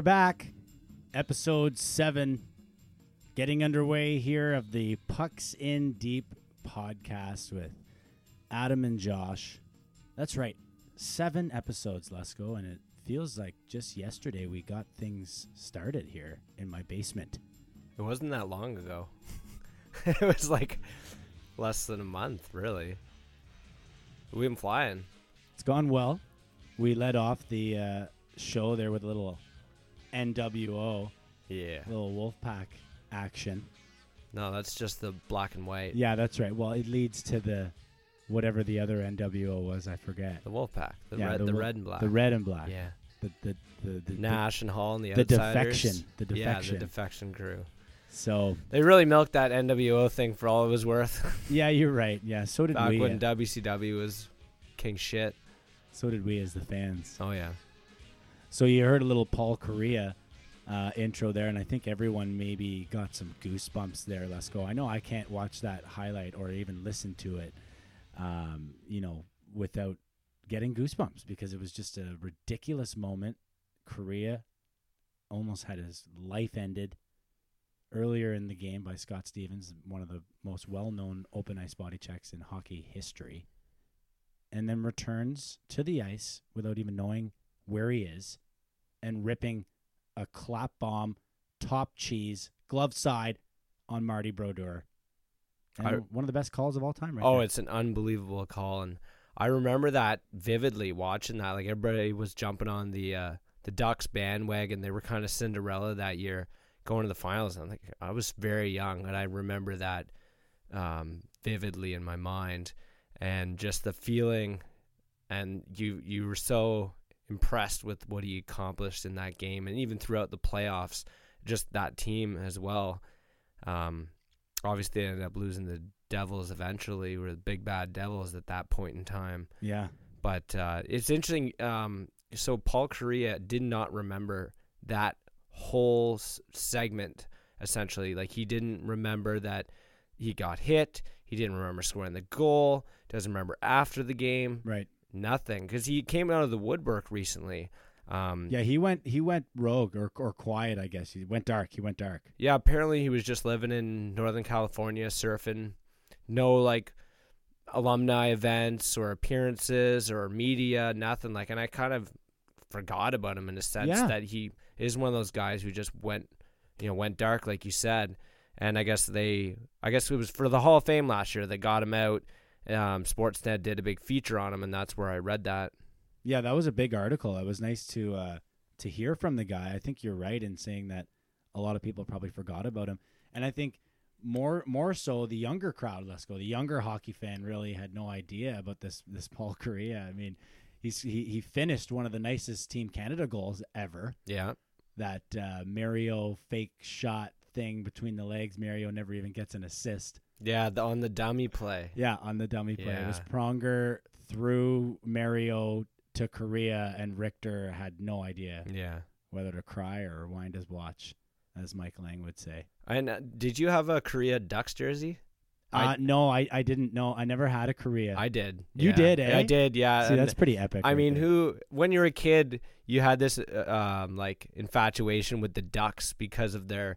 We're back. Episode 7 getting underway here of the Pucks in Deep podcast with Adam and Josh. That's right. 7 episodes, Lesko, and it feels like just yesterday we got things started here in my basement. It wasn't that long ago. it was like less than a month, really. We've been flying. It's gone well. We led off the uh, show there with a little NWO, Yeah. little Wolfpack action. No, that's just the black and white. Yeah, that's right. Well, it leads to the whatever the other NWO was. I forget. The Wolfpack. The Yeah, red the the, red and black. The red and black. Yeah. The the the, the, Nash and Hall and the, the outsiders. defection. The defection. Yeah, the defection crew. so They really milked that NWO thing for all it was worth. yeah, you're right. Yeah, so did Back we. when uh, WCW was king shit. so did we as the fans. Oh yeah. So you heard a little Paul Kariya uh, intro there, and I think everyone maybe got some goosebumps there. Let's go. I know I can't watch that highlight or even listen to it, um, you know, without getting goosebumps because it was just a ridiculous moment. Kariya almost had his life ended earlier in the game by Scott Stevens, one of the most well-known open ice body checks in hockey history, and then returns to the ice without even knowing where he is and ripping a clap bomb, top cheese, glove side on Marty Brodeur. And I- one of the best calls of all time, right? oh, there. it's an unbelievable call, and I remember that vividly. Watching that, like everybody was jumping on the uh, the Ducks bandwagon. They were kind of Cinderella that year, going to the finals. And I'm like, I was very young, and I remember that um, vividly in my mind, and just the feeling. And you you were so impressed with what he accomplished in that game, and even throughout the playoffs, just that team as well. Um, obviously, they ended up losing the Devils eventually, were the big bad Devils at that point in time. yeah, But uh, it's interesting. Um, so Paul Kariya did not remember that whole s- segment. Essentially, like he didn't remember that he got hit. He didn't remember scoring the goal. Doesn't remember after the game. right. Nothing, because he came out of the woodwork recently. Um, Yeah, he went he went rogue or or quiet, I guess. He went dark. He went dark. Yeah, apparently he was just living in Northern California surfing. No like alumni events or appearances or media, nothing like and I kind of forgot about him in a sense Yeah. that he is one of those guys who just went you know, went dark like you said. And I guess they I guess it was for the Hall of Fame last year that got him out. Um Sportsnet did a big feature on him and that's where I read that. Yeah, that was a big article. It was nice to uh, to hear from the guy. I think you're right in saying that a lot of people probably forgot about him, and I think more more so the younger crowd. Let's go. The younger hockey fan really had no idea about this this Paul Kariya. I mean, he's he, he finished one of the nicest Team Canada goals ever. Yeah. That uh, Mario fake shot thing between the legs. Mario never even gets an assist. Yeah, the, on the dummy play. Yeah, on the dummy play. It was Pronger through Mario to Kariya, and Richter had no idea Yeah. whether to cry or wind his watch, as Mike Lange would say. And uh, did you have a Kariya Ducks jersey? Uh, I- no, I, I didn't know. I never had a Kariya. I did. You yeah. did, eh? I did. Yeah. See, and that's pretty epic. I right mean, there. who when you were a kid, you had this uh, um, like infatuation with the Ducks because of their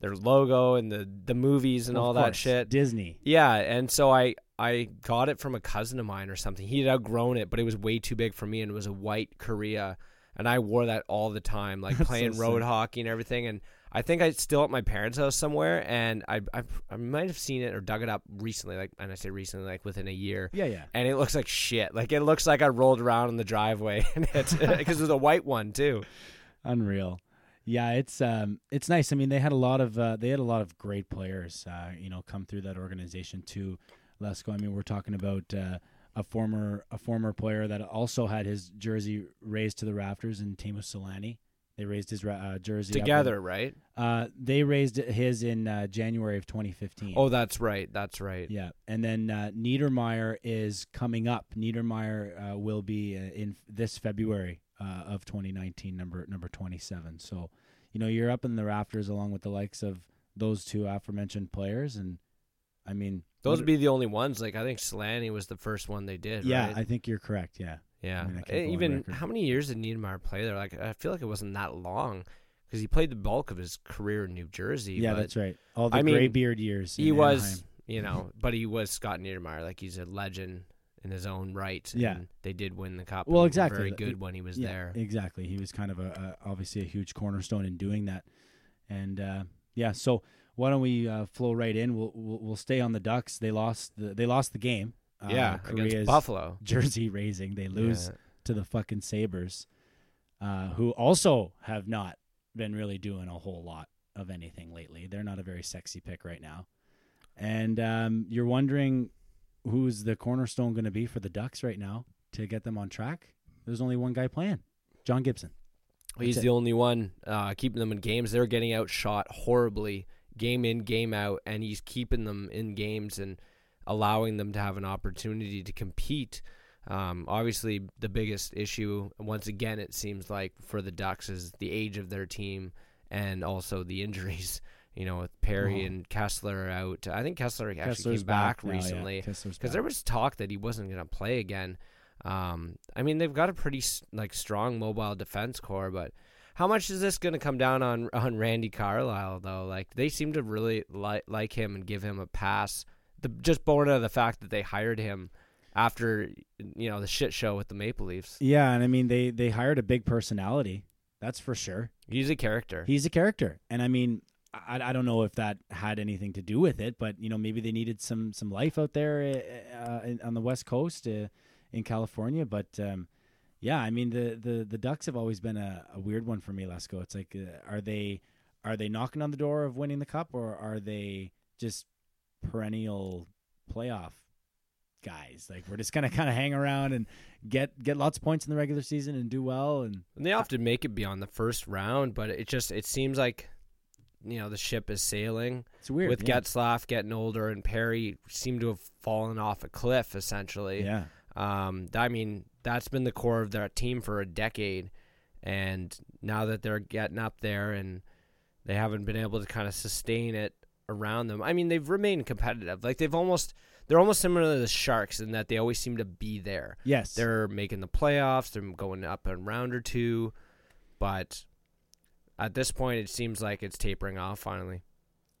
their logo and the the movies and Of all that shit. Disney. Yeah, and so I I got it from a cousin of mine or something. He had outgrown it, but it was way too big for me, and it was a white Kariya, and I wore that all the time, like That's playing so road sick. hockey and everything. And I think I still at my parents' house somewhere, and I I, I might have seen it or dug it up recently, like and I say recently, like within a year. Yeah, yeah. And it looks like shit. Like it looks like I rolled around in the driveway, and it's because it was a white one too. Unreal. Yeah, it's um it's nice. I mean, they had a lot of uh, they had a lot of great players, uh, you know, come through that organization too. Lesko. I mean, we're talking about uh, a former a former player that also had his jersey raised to the rafters in Teemu Selanne. They raised his uh, jersey in- Together, right? uh, they raised his in uh, January of 2015. Oh, that's right. That's right. Yeah, and then uh, Niedermayer is coming up. Niedermayer uh, will be uh, in this February uh, of 2019, number number 27. So, you know, you're up in the rafters along with the likes of those two aforementioned players, and I mean, Those would be the only ones. Like I think Selanne was the first one they did. yeah, right? I think you're correct. Yeah, yeah. I mean, I Eh, Even how many years did Niedermayer play there? Like I feel like it wasn't that long because he played the bulk of his career in New Jersey. yeah, that's right. All the I mean, graybeard years. He was, you know, but he was Scott Niedermayer. Like he's a legend in his own right. Yeah. and they did win the cup. Well, exactly. Very good when he was yeah, there. Exactly. He was kind of a, a obviously a huge cornerstone in doing that. And uh, yeah, so why don't we uh, flow right in? We'll, we'll we'll stay on the Ducks. They lost the they lost the game. Uh, yeah, Kariya's against Buffalo. jersey raising. They lose Yeah. to the fucking Sabres, uh, who also have not been really doing a whole lot of anything lately. They're not a very sexy pick right now. And um, you're wondering who's the cornerstone going to be for the Ducks right now to get them on track. There's only one guy playing, John Gibson. He's That's the only one uh, keeping them in games. They're getting outshot horribly, game in, game out, and he's keeping them in games and allowing them to have an opportunity to compete. Um, obviously, the biggest issue, once again, it seems like for the Ducks is the age of their team and also the injuries. You know, with Perry Oh. and Kesler out. I think Kesler actually Kesler's came back, yeah. recently because back. there was talk that he wasn't going to play again. Um, I mean, they've got a pretty like strong mobile defense core, but how much is this going to come down on on Randy Carlyle though? Like they seem to really li- like him and give him a pass. The, just born out of the fact that they hired him after you know the shit show with the Maple Leafs. Yeah, and I mean they they hired a big personality. That's for sure. He's a character. He's a character, and I mean, I, I don't know if that had anything to do with it, but you know, maybe they needed some some life out there uh, in, on the West Coast uh, in California. But um, yeah, I mean, the, the the Ducks have always been a, a weird one for me, Lesko. It's like, uh, are they are they knocking on the door of winning the cup, or are they just perennial playoff guys? Like we're just gonna kind of hang around and get get lots of points in the regular season and do well and And they often make it beyond the first round, but it just it seems like you know the ship is sailing. it's weird with yeah. Getzlaf getting older and Perry seemed to have fallen off a cliff essentially. yeah. Um, I mean, that's been the core of their team for a decade, and now that they're getting up there and they haven't been able to kind of sustain it around them. I mean, they've remained competitive. Like they've almost they're almost similar to the Sharks in that they always seem to be there. Yes. They're making the playoffs. They're going up a round or two, but at this point, it seems like it's tapering off finally.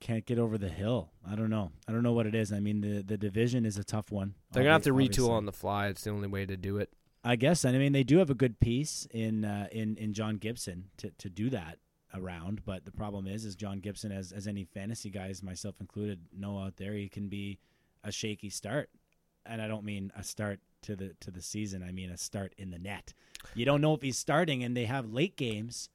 can't get over the hill. I don't know. I don't know what it is. I mean, the the division is a tough one. They're gonna have to obvi- retool obviously. on the fly. It's the only way to do it. I guess. And I mean, they do have a good piece in uh, in in John Gibson to to do that around. But the problem is, is John Gibson, as as any fantasy guys, myself included, know out there, he can be a shaky start. And I don't mean a start to the to the season. I mean a start in the net. You don't know if he's starting, and they have late games.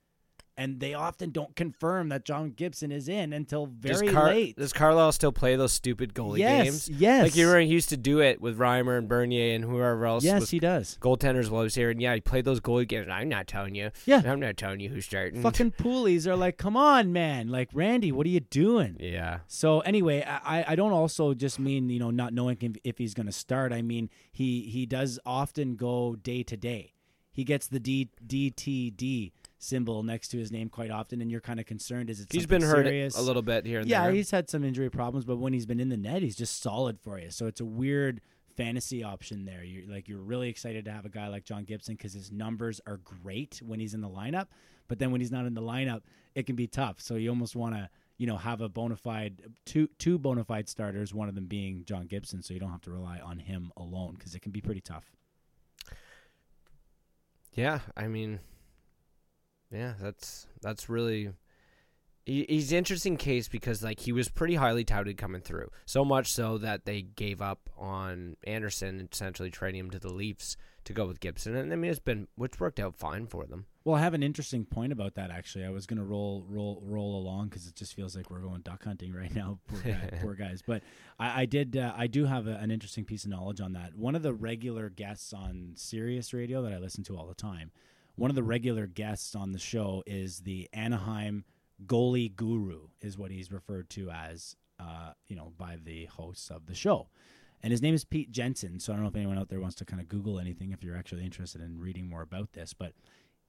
And they often don't confirm that John Gibson is in until very does Car- late. Does Carlyle still play those stupid goalie yes, games? yes, Like you were he used to do it with Reimer and Bernier and whoever else. Yes, he does. goaltenders while he was here, and yeah, he played those goalie games. I'm not telling you. Yeah. I'm not telling you who's starting. Fucking poolies are like, come on, man. Like, Randy, what are you doing? yeah. So anyway, I, I don't also just mean you know not knowing if, if he's going to start. I mean he he does often go day to day. He gets the D DTD symbol next to his name quite often, and you're kind of concerned. Is it he's been hurt serious? a little bit here and Yeah, there. he's had some injury problems, but when he's been in the net, he's just solid for you. So it's a weird fantasy option there. You're like you're really excited to have a guy like John Gibson because his numbers are great when he's in the lineup, but then when he's not in the lineup, it can be tough. So you almost want to you know have a bona fide two two bona fide starters, one of them being John Gibson, so you don't have to rely on him alone because it can be pretty tough. Yeah, I mean, yeah, that's that's really. He, he's an interesting case because like he was pretty highly touted coming through, so much so that they gave up on Andersen, and essentially trading him to the Leafs to go with Gibson, and I mean it's been which worked out fine for them. Well, I have an interesting point about that. Actually, I was going to roll roll roll along because it just feels like we're going duck hunting right now. Poor, guy, poor guys. But I, I did. Uh, I do have a, an interesting piece of knowledge on that. One of the regular guests on Sirius Radio that I listen to all the time. One of the regular guests on the show is the Anaheim goalie guru, is what he's referred to as. Uh, you know, by the hosts of the show. And his name is Pete Jensen. So I don't know if anyone out there wants to kind of Google anything if you're actually interested in reading more about this. But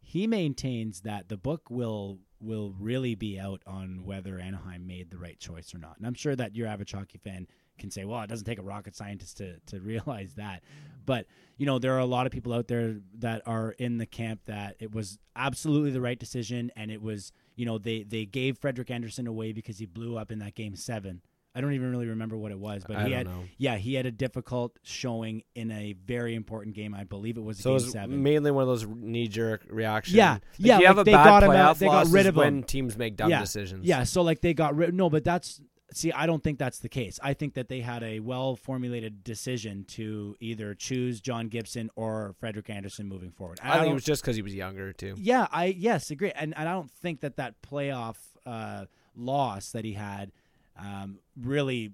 he maintains that the book will will really be out on whether Anaheim made the right choice or not. And I'm sure that your average hockey fan can say, well, it doesn't take a rocket scientist to, to realize that. But, you know, there are a lot of people out there that are in the camp that it was absolutely the right decision. And it was, you know, they, they gave Frederik Andersen away because he blew up in that game seven. I don't even really remember what it was, but I he had, know. yeah, he had a difficult showing in a very important game. I believe it was So game it's seven. mainly one of those knee jerk reactions. Yeah, Like, yeah, You have like a they bad got him playoff out- they got rid of when him. teams make dumb yeah. decisions. Yeah, so like they got rid. No, but that's see, I don't think that's the case. I think that they had a well formulated decision to either choose John Gibson or Frederik Andersen moving forward. I think it was just because he was younger too. yeah, I yes agree, and, and I don't think that that playoff uh, loss that he had um, really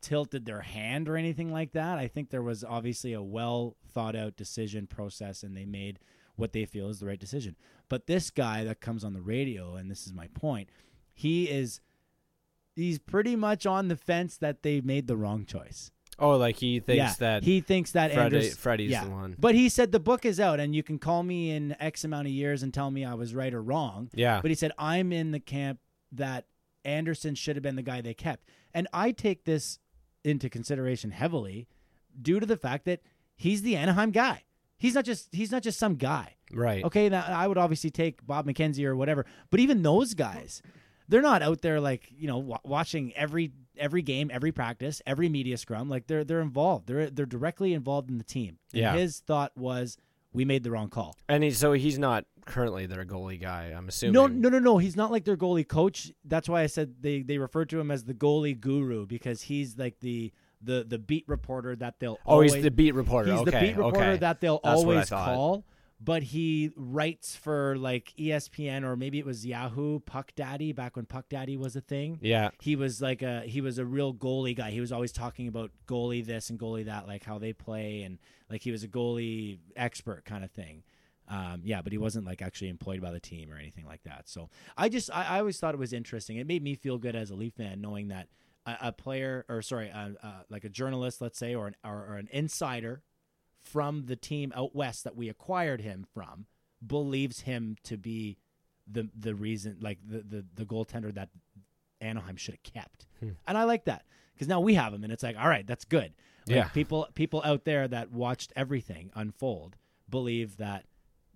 tilted their hand or anything like that. I think there was obviously a well thought out decision process, and they made what they feel is the right decision. But this guy that comes on the radio, and this is my point, he is he's pretty much on the fence that they made the wrong choice. Oh, like he thinks yeah, that he thinks that Freddie- Anders- Freddie's yeah. the one. But he said the book is out, and you can call me in X amount of years and tell me I was right or wrong. Yeah. But he said I'm in the camp that Andersen should have been the guy they kept, and I take this into consideration heavily due to the fact that he's the Anaheim guy. He's not just he's not just some guy. right. Okay, now I would obviously take Bob McKenzie or whatever, but even those guys, they're not out there like you know wa watching every every game, every practice, every media scrum. Like they're they're involved. They're they're directly involved in the team. And Yeah. His thought was we made the wrong call. And he, so he's not currently their goalie guy. I'm assuming. No, no, no, no. He's not like their goalie coach. That's why I said they they refer to him as the goalie guru because he's like the the the beat reporter that they'll. Oh, always, he's the beat reporter. He's okay. the beat reporter okay. that they'll That's always call, but he writes for like ESPN or maybe it was Yahoo Puck Daddy back when Puck Daddy was a thing. Yeah. He was like a he was a real goalie guy. He was always talking about goalie this and goalie that, like how they play and like he was a goalie expert kind of thing. Um, yeah, but he wasn't like actually employed by the team or anything like that. So I just I, I always thought it was interesting. It made me feel good as a Leaf fan knowing that a, a player or sorry, uh, uh, like a journalist, let's say, or an or, or an insider from the team out west that we acquired him from believes him to be the the reason like the the, the goaltender that Anaheim should have kept. Hmm. And I like that because now we have him and it's like all right, that's good. Like, Yeah. people people out there that watched everything unfold believe that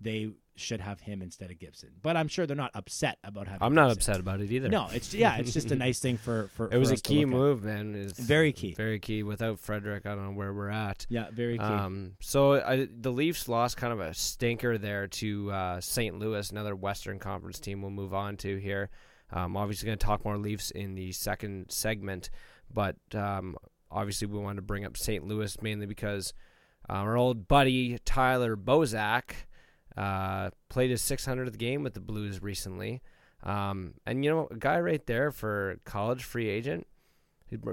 they should have him instead of Gibson. But I'm sure they're not upset about having I'm not Gibson. upset about it either. No, it's yeah, it's just a nice thing for for It was for a key look at. move, man. It's Very key. Very key. Without Frederik, I don't know where we're at. Yeah, very key. Um, so I, the Leafs lost kind of a stinker there to uh, St. Louis, another Western Conference team. We'll move on to here. Um, obviously, going to talk more Leafs in the second segment, but um, obviously we wanted to bring up St. Louis mainly because uh, our old buddy Tyler Bozak uh, played his 600th game with the Blues recently, um, and you know a guy right there for college free agent.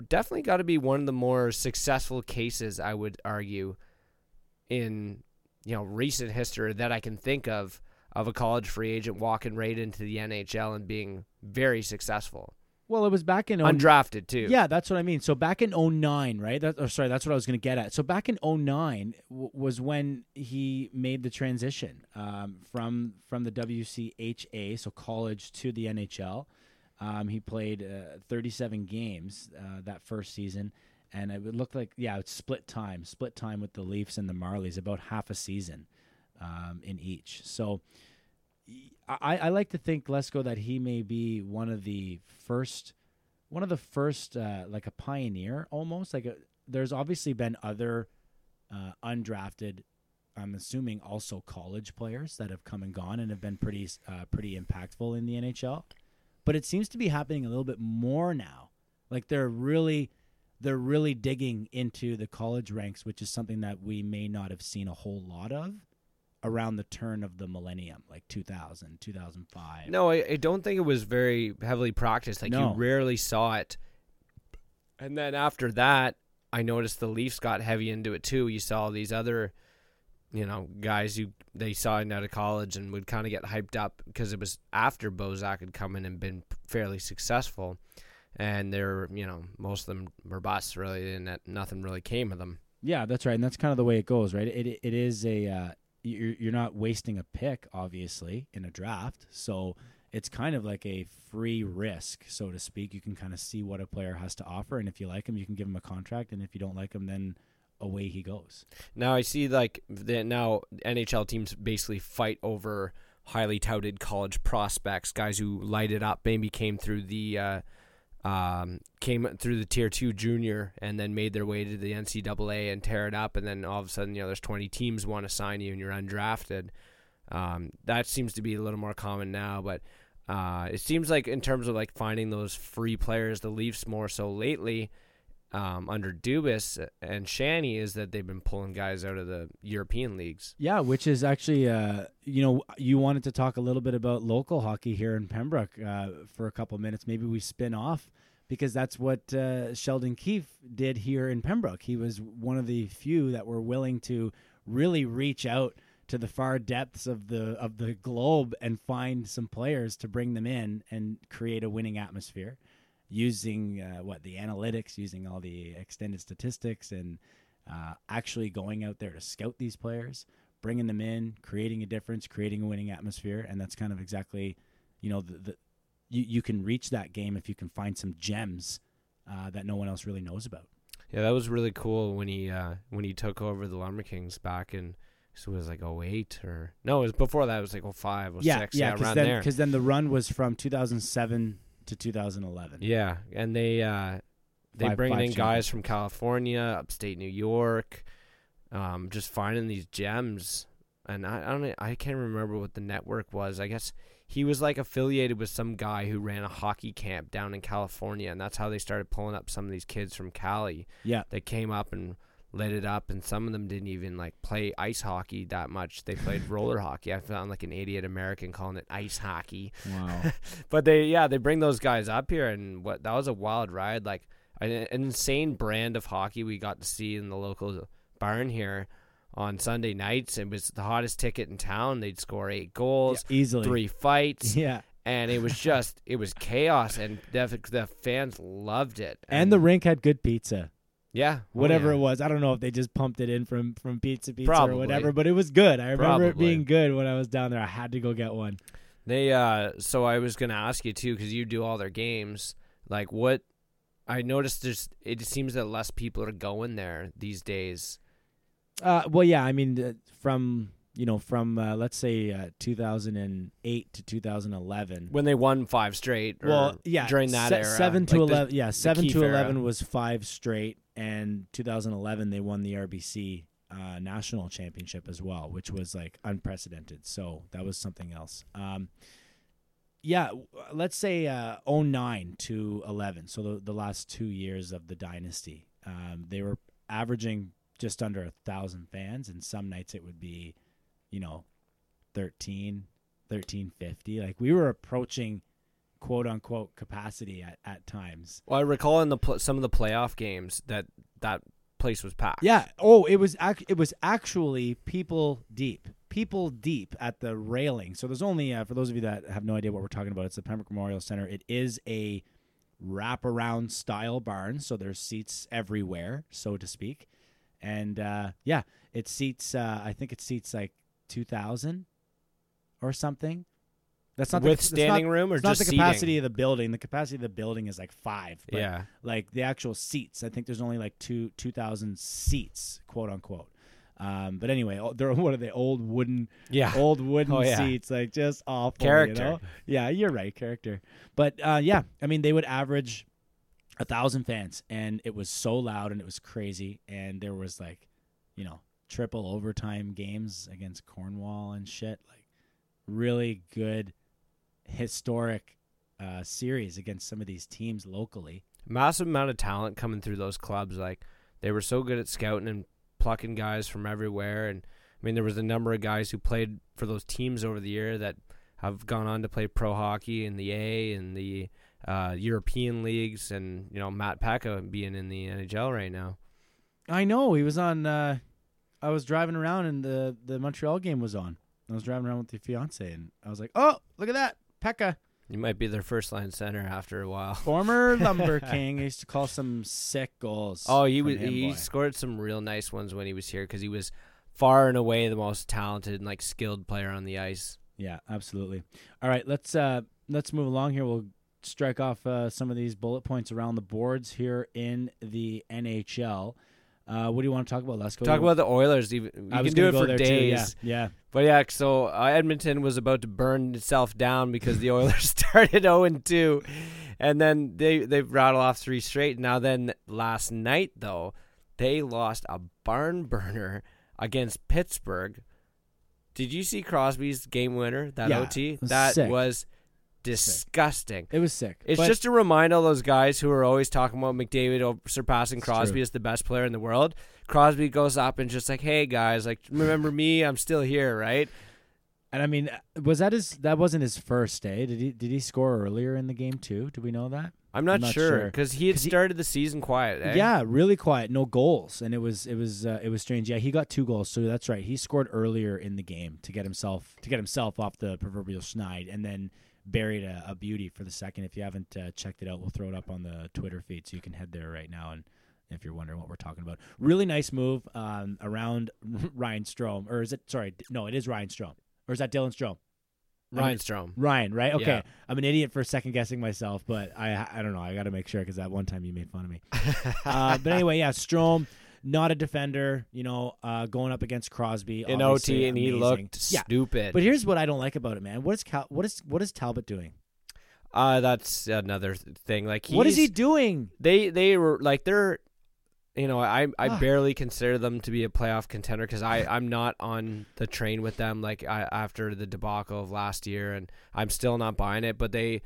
Definitely got to be one of the more successful cases, I would argue, in you know recent history that I can think of of a college free agent walking right into the NHL and being very successful, well, it was back in 09. undrafted too. Yeah, that's what I mean. So back in 09, right? That, or sorry, that's what I was going to get at. So back in 09 w- was when he made the transition um, from from the WCHA, so college, to the NHL. Um, he played uh, 37 games uh, that first season, and it would look like yeah, it's split time, split time with the Leafs and the Marlies, about half a season um, in each. So I, I like to think Lesko that he may be one of the first, one of the first, uh, like a pioneer almost. Like a, there's obviously been other uh, undrafted, I'm assuming also college players that have come and gone and have been pretty, uh, pretty impactful in the NHL. But it seems to be happening a little bit more now. Like they're really, they're really digging into the college ranks, which is something that we may not have seen a whole lot of around the turn of the millennium, like 2000, 2005. No, I, I don't think it was very heavily practiced. Like No. you rarely saw it. And then after that, I noticed the Leafs got heavy into it too. You saw these other, you know, guys who they saw out of college and would kind of get hyped up because it was after Bozak had come in and been fairly successful. And they're, you know, most of them were busts really, and that nothing really came of them. Yeah, that's right, and that's kind of the way it goes, right? It it is a uh, you're you're not wasting a pick, obviously, in a draft, so it's kind of like a free risk, so to speak. You can kind of see what a player has to offer, and if you like him, you can give him a contract, and if you don't like him, then away he goes. Now I see like the, now NHL teams basically fight over highly touted college prospects, guys who light it up, maybe came through the uh, um, came through the tier two junior and then made their way to the NCAA and tear it up, and then all of a sudden you know there's 20 teams want to sign you and you're undrafted. Um, that seems to be a little more common now, but uh, it seems like in terms of like finding those free players, the Leafs more so lately um, under Dubas and Shanny is that they've been pulling guys out of the European leagues. Yeah, which is actually, uh, you know, you wanted to talk a little bit about local hockey here in Pembroke uh, for a couple minutes. Maybe we spin off because that's what uh, Sheldon Keefe did here in Pembroke. He was one of the few that were willing to really reach out to the far depths of the of the globe and find some players to bring them in and create a winning atmosphere using uh, what the analytics, using all the extended statistics, and uh, actually going out there to scout these players, bringing them in, creating a difference, creating a winning atmosphere, and that's kind of exactly, you know, the, the you you can reach that game if you can find some gems uh, that no one else really knows about. Yeah, that was really cool when he uh, when he took over the Lumber Kings back in so it was like 08 or no, it was before that. It was like 05, 06, yeah, yeah, yeah, around then there. because then the run was from 2007 to 2011. Yeah, and they uh, they Five- bring five in guys from. California, upstate New York, um, just finding these gems. And I, I don't, I can't remember what the network was. I guess he was like affiliated with some guy who ran a hockey camp down in California, and that's how they started pulling up some of these kids from Cali Yeah, that came up and lit it up. And some of them didn't even like play ice hockey that much. They played roller hockey. I found like an idiot American calling it ice hockey wow. but they yeah they bring those guys up here and what that was a wild ride like an, an insane brand of hockey we got to see in the local barn here on Sunday nights it was the hottest ticket in town they'd score eight goals Yeah, easily. three fights Yeah, and it was just it was chaos and the, the fans loved it and the rink had good pizza. Yeah oh, whatever yeah. it was. I don't know if they just pumped it in from from Pizza Pizza or whatever, but it was good. I remember it being good when I was down there. I had to go get one. They uh so I was gonna ask you too because you do all their games. Like what I noticed there's it seems that less people are going there these days. Uh, well, yeah, I mean, uh, from you know, from uh, let's say uh, 2008 to 2011. When they won five straight. Or Well, yeah, during that se- era, seven to like the- eleven. yeah, seven Keefe to era. eleven was five straight, and 2011 they won the RBC uh, national championship as well, which was like unprecedented. So that was something else. Um, yeah, let's say uh, 09 to 11. So the, the last two years of the dynasty, um, they were averaging just under a thousand fans, and some nights it would be, you know, 13, 1350. Like we were approaching quote unquote capacity at, at times. Well, I recall in the pl- some of the playoff games that that place was packed. Yeah. Oh, it was ac- it was actually people deep, people deep at the railing. So there's only uh, for those of you that have no idea what we're talking about. It's the Pembroke Memorial Center. It is a wraparound style barn, so there's seats everywhere, so to speak. And uh, yeah, it seats. Uh, I think it seats like two thousand or something. That's not with the, standing not, room or just the seating? capacity of the building. The capacity of the building is like five. but Yeah. like the actual seats. I think there's only like two two thousand seats, quote unquote. Um, but anyway, oh, they're what are they? Old wooden, Yeah. old wooden Oh, yeah. seats, like just awful. Character. You know? Yeah, you're right, character. But uh, yeah, I mean, they would average a thousand fans, and it was so loud and it was crazy, and there was like, you know, triple overtime games against Cornwall and shit. Like, really good, historic uh, series against some of these teams locally. massive amount of talent coming through those clubs. Like they were so good at scouting and plucking guys from everywhere. And I mean, there was a number of guys who played for those teams over the year that have gone on to play pro hockey in the A and the uh, European leagues, and you know Matt Peca being in the NHL right now. I know he was on. Uh, I was driving around and the the Montreal game was on. I was driving around with the fiance and I was like, "Oh, look at that, Peca, You might be their first line center after a while. former Lumber King." I used to call some sick goals. Oh, he was him, he boy. scored some real nice ones when he was here because he was far and away the most talented and like skilled player on the ice. Yeah, absolutely. All right, let's uh let's move along here. We'll strike off uh, some of these bullet points around the boards here in the NHL. Uh, what do you want to talk about? Let's go. Talk about the Oilers. Even you I can do it for too, days. Yeah, But yeah, so uh, Edmonton was about to burn itself down because the Oilers started 0 and 2, and then they they rattle off three straight. Now then, last night though, they lost a barn burner against Pittsburgh. Did you see Crosby's game winner? That Yeah, OT that sick. was disgusting. It was sick. It's But- just to remind all those guys who are always talking about McDavid surpassing Crosby as the best player in the world. Crosby goes up and just like, "Hey guys, like remember me? I'm still here, right?" and I mean, was that his? That wasn't his first day. Did he? Did he score earlier in the game too? Do we know that? I'm not, I'm not sure sure. because he had 'Cause he- started the season quiet. eh? Yeah, really quiet, no goals, and it was it was uh, it was strange. Yeah, he got two goals, so that's right. He scored earlier in the game to get himself to get himself off the proverbial schneid, and then buried a, a beauty for the second. If you haven't uh, checked it out, we'll throw it up on the Twitter feed, so you can head there right now. And if you're wondering what we're talking about, really nice move um, around Ryan Strome, or is it? Sorry, no, it is Ryan Strome, or is that Dylan Strome? Ryan Strome. Ryan, right? Okay, Yeah. I'm an idiot for second guessing myself, but I I don't know. I got to make sure because that one time you made fun of me. uh, but anyway, yeah, Strome, not a defender. You know, uh, going up against Crosby in OT, and he looked yeah. stupid. But here's what I don't like about it, man. What is Cal- what is what is Talbot doing? uh, that's another thing. Like, what is he doing? They they were like they're, you know, I I Ugh. barely consider them to be a playoff contender because I I'm not on the train with them like I, after the debacle of last year, and I'm still not buying it. But they.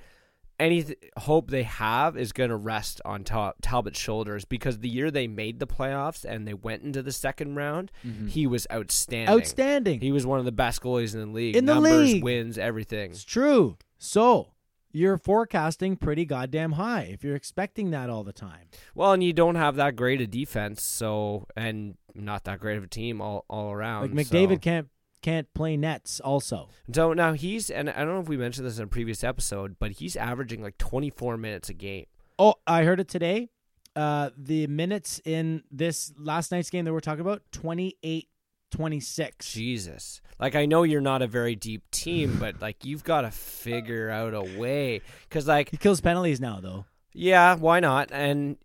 Any hope they have is going to rest on Tal- Talbot's shoulders because the year they made the playoffs and they went into the second round, mm-hmm. he was outstanding. Outstanding. He was one of the best goalies in the league. In the Numbers, league. wins, everything. It's true. So you're forecasting pretty goddamn high if you're expecting that all the time. Well, and you don't have that great a defense, so and not that great of a team all all around. Like so- McDavid can't can't play nets. Also, So now he's and I don't know if we mentioned this in a previous episode, but he's averaging like 24 minutes a game. Oh, I heard it today. Uh, the minutes in this last night's game that we're talking about 28 26. Jesus. Like I know you're not a very deep team, but like you've got to figure out a way cuz like He kills penalties now, though. yeah, why not? And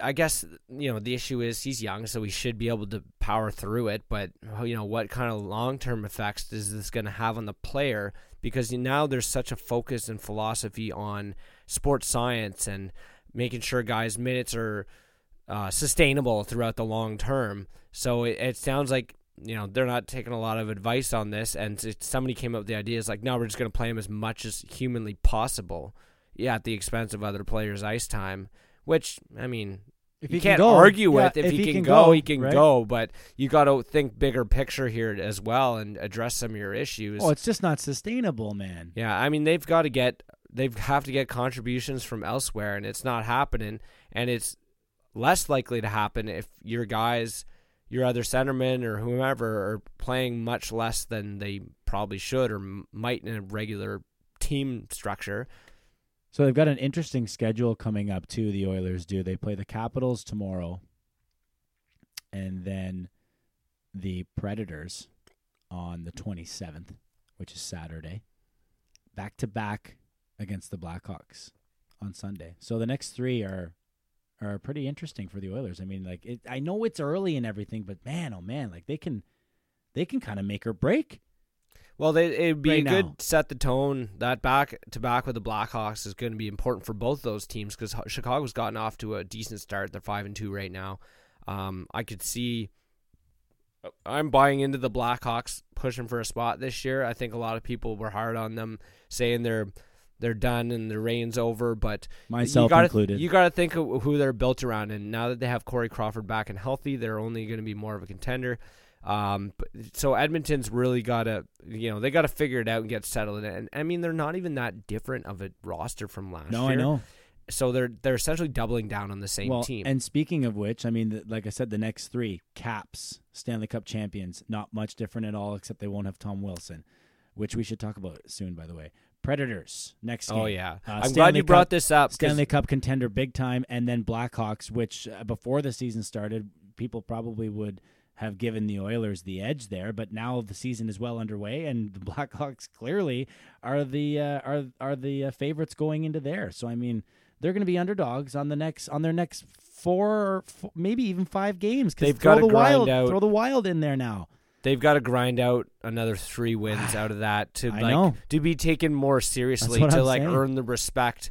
I guess you know the issue is he's young, so he should be able to power through it. But you know what kind of long term effects is this going to have on the player? Because now there's such a focus and philosophy on sports science and making sure guys' minutes are uh, sustainable throughout the long term. So it, it sounds like you know they're not taking a lot of advice on this, and somebody came up with the idea is like, no, we're just going to play him as much as humanly possible, yeah, at the expense of other players' ice time. Which I mean, If you he can can't go, argue yeah, with if, if he, he can, can go, he can right? go. But you got to think bigger picture here as well and address some of your issues. Oh, it's just not sustainable, man. yeah, I mean they've got to get they have have to get contributions from elsewhere, and it's not happening. And it's less likely to happen if your guys, your other centermen or whomever, are playing much less than they probably should or m- might in a regular team structure. So they've got an interesting schedule coming up too. The Oilers do. They play the Capitals tomorrow, and then the Predators on the twenty seventh, which is Saturday. Back to back against the Blackhawks on Sunday. So the next three are are pretty interesting for the Oilers. I mean, like it, I know it's early and everything, but man, oh man, like they can they can kind of make or break. Well, they, it'd be Right a good now. set the tone. That back to back with the Blackhawks is going to be important for both those teams because Chicago's gotten off to a decent start. They're five and two right now. Um, I could see. I'm buying into the Blackhawks pushing for a spot this year. I think a lot of people were hard on them, saying they're they're done and the reign's over. But Myself you gotta, included. You got to think of who they're built around. And now that they have Corey Crawford back and healthy, they're only going to be more of a contender. Um, but, so Edmonton's really got to, you know, they got to figure it out and get settled. And I mean, they're not even that different of a roster from last No, year. I know. So they're they're essentially doubling down on the same well, team. And speaking of which, I mean, the, like I said, the next three Caps, Stanley Cup champions, not much different at all, except they won't have Tom Wilson, which we should talk about soon, by the way. Predators next game. oh yeah, Uh, I'm glad Stanley you brought this up. Stanley Cup contender big time, and then Blackhawks, which uh, before the season started, people probably would have given the Oilers the edge there, but now the season is well underway, and the Blackhawks clearly are the uh, are are the uh, favorites going into there. So I mean, they're going to be underdogs on the next on their next four, or maybe even five games. 'cause They've gotta the grind wild, out- throw the wild in there now. they've got to grind out another three wins out of that to like to be taken more seriously to I'm like saying. earn the respect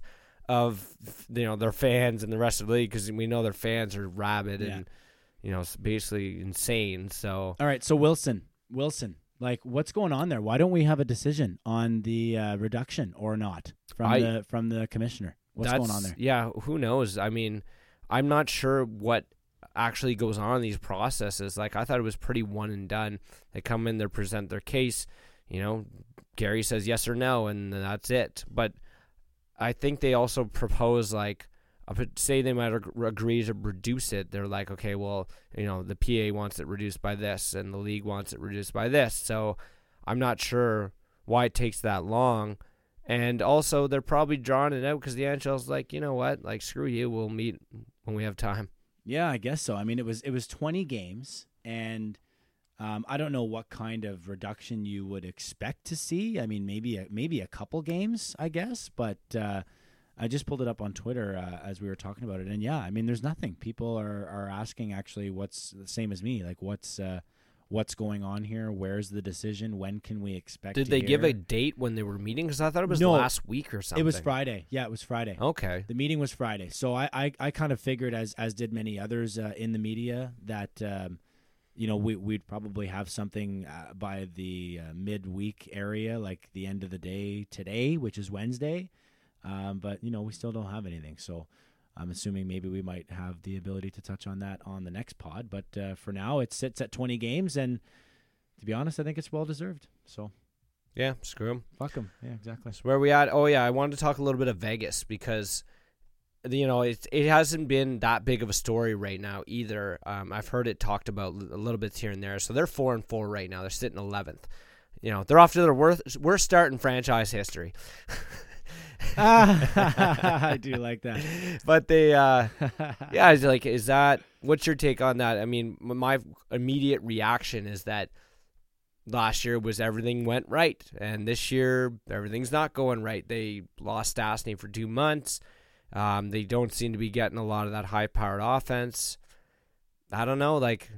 of you know their fans and the rest of the league because we know their fans are rabid Yeah. and you know basically insane. So All right, so Wilson, Wilson, like what's going on there? Why don't we have a decision on the uh, reduction or not from I- the from the commissioner? What's going on there? Yeah, who knows? I mean, I'm not sure what actually goes on in these processes. Like I thought it was pretty one and done. They come in, they present their case, you know, Gary says yes or no and that's it. But I think they also propose like Would say they might ag- agree to reduce it. They're like, okay, well, you know, the PA wants it reduced by this and the league wants it reduced by this. So I'm not sure why it takes that long. And also, they're probably drawing it out because the NHL's like, you know what, like screw you, we'll meet when we have time. Yeah, I guess so. I mean, it was it was 20 games, and um, I don't know what kind of reduction you would expect to see. I mean, maybe a, maybe a couple games, I guess. But uh, I just pulled it up on Twitter uh, as we were talking about it, and yeah, I mean, there's nothing. People are are asking actually, what's the same as me? Like, what's uh, what's going on here? Where's the decision? When can we expect? Did to they give a date when they were meeting? Because I thought it was No, last week or something. It was Friday. Yeah, it was Friday. Okay. The meeting was Friday, so I I, I kind of figured, as as did many others uh, in the media, that um, you know we we'd probably have something uh, by the uh, midweek area, like the end of the day today, which is Wednesday. Um, but you know we still don't have anything, so I'm assuming maybe we might have the ability to touch on that on the next pod. But uh, for now, it sits at 20 games, and to be honest, I think it's well deserved. So Yeah, screw them. fuck them. Yeah, exactly. So where we at? Oh yeah, I wanted to talk a little bit of Vegas because you know it it hasn't been that big of a story right now either. Um, I've heard it talked about a little bit here and there. So they're four and four right now. They're sitting eleventh. You know they're off to their worst worst start in franchise history. I do like that. But they, uh, yeah, it's like, is that what's your take on that? I mean, my immediate reaction is that last year was everything went right, and this year everything's not going right. They lost Stastny for two months. Um, they don't seem to be getting a lot of that high-powered offense. I don't know, like.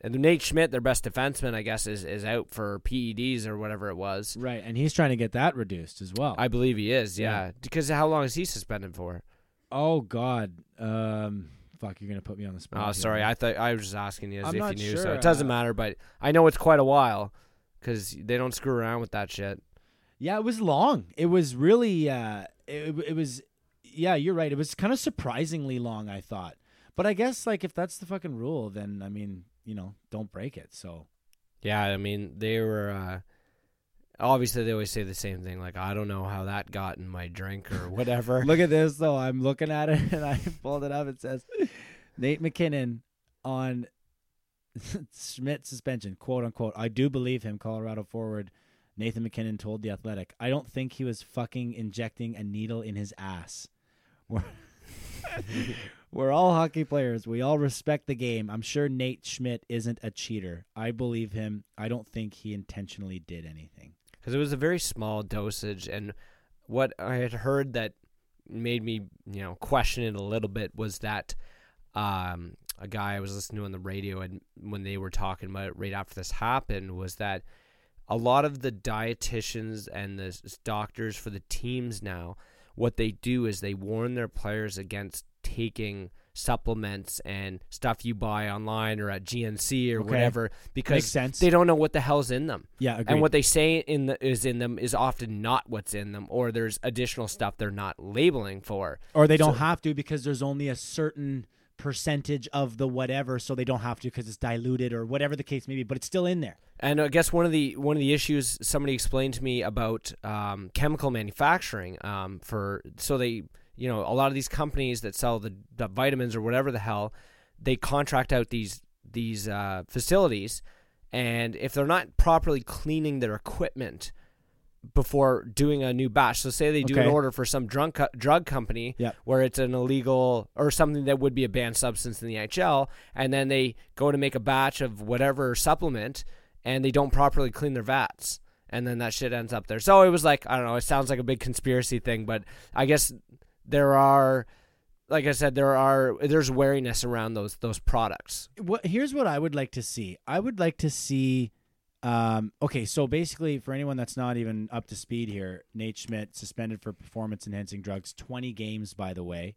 And Nate Schmidt, their best defenseman, I guess, is, is out for PEDs or whatever it was. Right, and he's trying to get that reduced as well. I believe he is, yeah. Yeah. Because how long is he suspended for? oh God, um, fuck, you're gonna put me on the spot. Oh, here. sorry. I thought I was just asking you as I'm if you knew. So it doesn't uh, matter. But I know it's quite a while because they don't screw around with that shit. Yeah, it was long. It was really, uh, it, it was, yeah, you're right. It was kind of surprisingly long. I thought, but I guess like if that's the fucking rule, then I mean, you know, don't break it. So Yeah, I mean they were. Uh, obviously, they always say the same thing. Like I don't know how that got in my drink or whatever. Look at this though. I'm looking at it and I pulled it up. It says Nate MacKinnon on Schmidt suspension, quote unquote. I do believe him, Colorado forward Nathan MacKinnon told the Athletic. I don't think he was fucking injecting a needle in his ass. We're, all hockey players. We all respect the game. I'm sure Nate Schmidt isn't a cheater. I believe him. I don't think he intentionally did anything. because it was a very small dosage and what i had heard that made me you know question it a little bit was that um, a guy i was listening to on the radio and when they were talking about it right after this happened was that a lot of the dietitians and the doctors for the teams now what they do is they warn their players against taking supplements and stuff you buy online or at GNC or Okay. whatever because they don't know what the hell's in them. Yeah, agreed. And what they say in the, is in them is often not what's in them, or there's additional stuff they're not labeling for. or they don't So- have to because there's only a certain percentage of the whatever so they don't have to because it's diluted or whatever the case may be, but it's still in there. And I guess one of the one of the issues somebody explained to me about um, chemical manufacturing um, for so they you know a lot of these companies that sell the, the vitamins or whatever the hell they contract out these these uh, facilities and if they're not properly cleaning their equipment before doing a new batch. So say they do an order for some drug co- drug company Yep. where it's an illegal or something that would be a banned substance in the NHL, and then they go to make a batch of whatever supplement, and they don't properly clean their vats, and then that shit ends up there. So it was like I don't know. It sounds like a big conspiracy thing, but I guess there are. Like I said, there are there's wariness around those those products. what here's what I would like to see. I would like to see um okay, so basically for anyone that's not even up to speed here, Nate Schmidt suspended for performance enhancing drugs, 20 games by the way.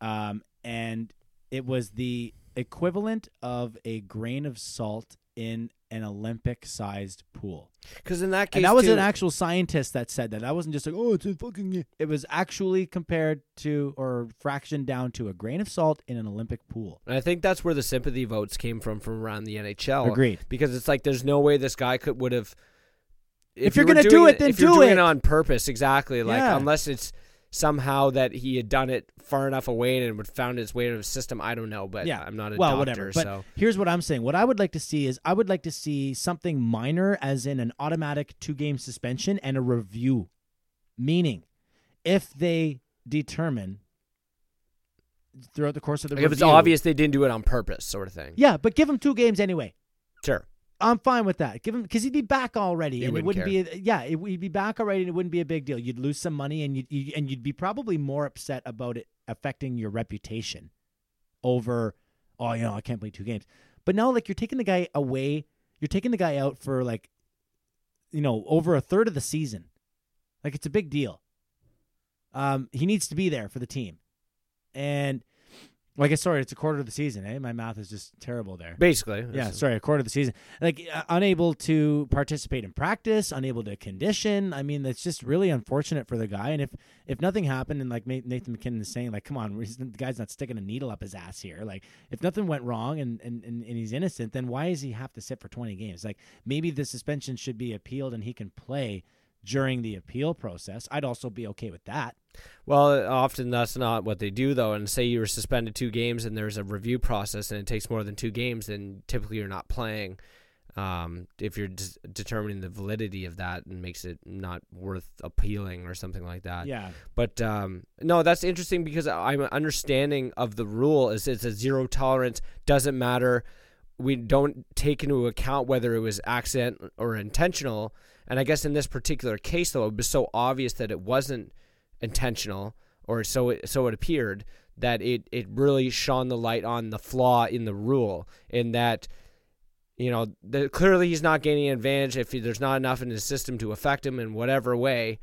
Um and it was the equivalent of a grain of salt in an Olympic sized pool. Because in that case, And that was too- an actual scientist that said that. That wasn't just like, oh, it's a fucking. It was actually compared to or fractioned down to a grain of salt in an Olympic pool. And I think that's where the sympathy votes came from from around the NHL. Agreed. Because it's like there's no way this guy could would have. If you you're were gonna do it, then if you're do doing it. it on purpose, exactly. Like Yeah. unless it's somehow that he had done it far enough away and would found its way to the system. I don't know, but yeah, I'm not a well, doctor, whatever. But so here's what I'm saying. What I would like to see is I would like to see something minor, as in an automatic two game suspension and a review. Meaning, if they determine throughout the course of the like if it's obvious they didn't do it on purpose, sort of thing. yeah, but give them two games anyway. Sure. I'm fine with that. Give him because he'd be back already, You and it wouldn't wouldn't be. Yeah, it, he'd be back already, and it wouldn't be a big deal. You'd lose some money, and you'd you, and you'd be probably more upset about it affecting your reputation over. Oh, you know, I can't play two games. But now, like, you're taking the guy away. You're taking the guy out for like, you know, over a third of the season. Like, it's a big deal. Um, he needs to be there for the team, and. Well, I guess sorry, it's a quarter of the season. Eh, my math is just terrible there. Basically. Yeah, sorry, a quarter of the season. Like uh, unable to participate in practice, unable to condition. I mean, that's just really unfortunate for the guy. And if if nothing happened, and like Nathan MacKinnon is saying, like, come on, the guy's not sticking a needle up his ass here. Like, if nothing went wrong and and, and, and he's innocent, then why does he have to sit for twenty games? Like, maybe the suspension should be appealed and he can play during the appeal process. I'd also be okay with that. Well, often that's not what they do, though. And say you were suspended two games and there's a review process and it takes more than two games, then typically you're not playing. Um, if you're des- determining the validity of that and makes it not worth appealing or something like that. Yeah, But um, no, that's interesting because I'm understanding of the rule is it's a zero tolerance. Doesn't matter. We don't take into account whether it was accident or intentional. And I guess in this particular case, though, it was so obvious that it wasn't intentional, or so it, so it appeared that it it really shone the light on the flaw in the rule in that you know the, clearly he's not gaining an advantage if there's not enough in his system to affect him in whatever way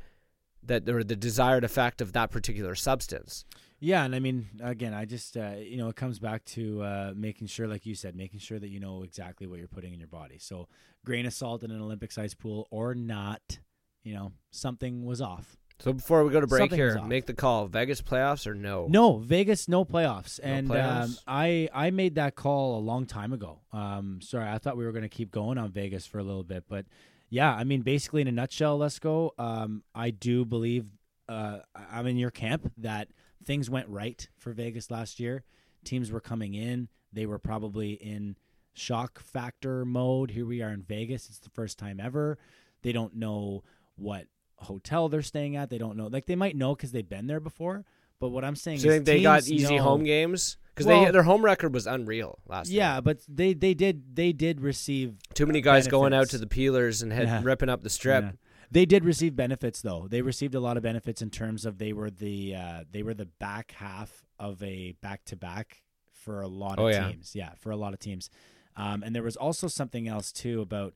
that or the desired effect of that particular substance. Yeah, and I mean, again, I just uh, you know it comes back to uh, making sure, like you said, making sure that you know exactly what you're putting in your body. So, grain of salt in an Olympic-sized pool or not, you know, something was off. So before we go to break Something here, make the call: Vegas playoffs or no? No, Vegas, no playoffs, No and Um. I I made that call a long time ago. Um, sorry, I thought we were going to keep going on Vegas for a little bit, but yeah, I mean, basically in a nutshell, let's go. Um, I do believe uh, I'm in your camp that things went right for Vegas last year. Teams were coming in; they were probably in shock factor mode. Here we are in Vegas; it's the first time ever. They don't know what hotel they're staying at. They don't know, like they might know because they've been there before. But what I'm saying So is think they got easy know- home games because Well- they their home record was unreal last year. Yeah, but they they did they did receive Too many guys going out to the peelers and head, Yeah. ripping up the strip. Yeah. They did receive benefits though. They received a lot of benefits in terms of they were the uh, they were the back half of a back to back for a lot of Oh, yeah. teams. Yeah, for a lot of teams. Um, and there was also something else too about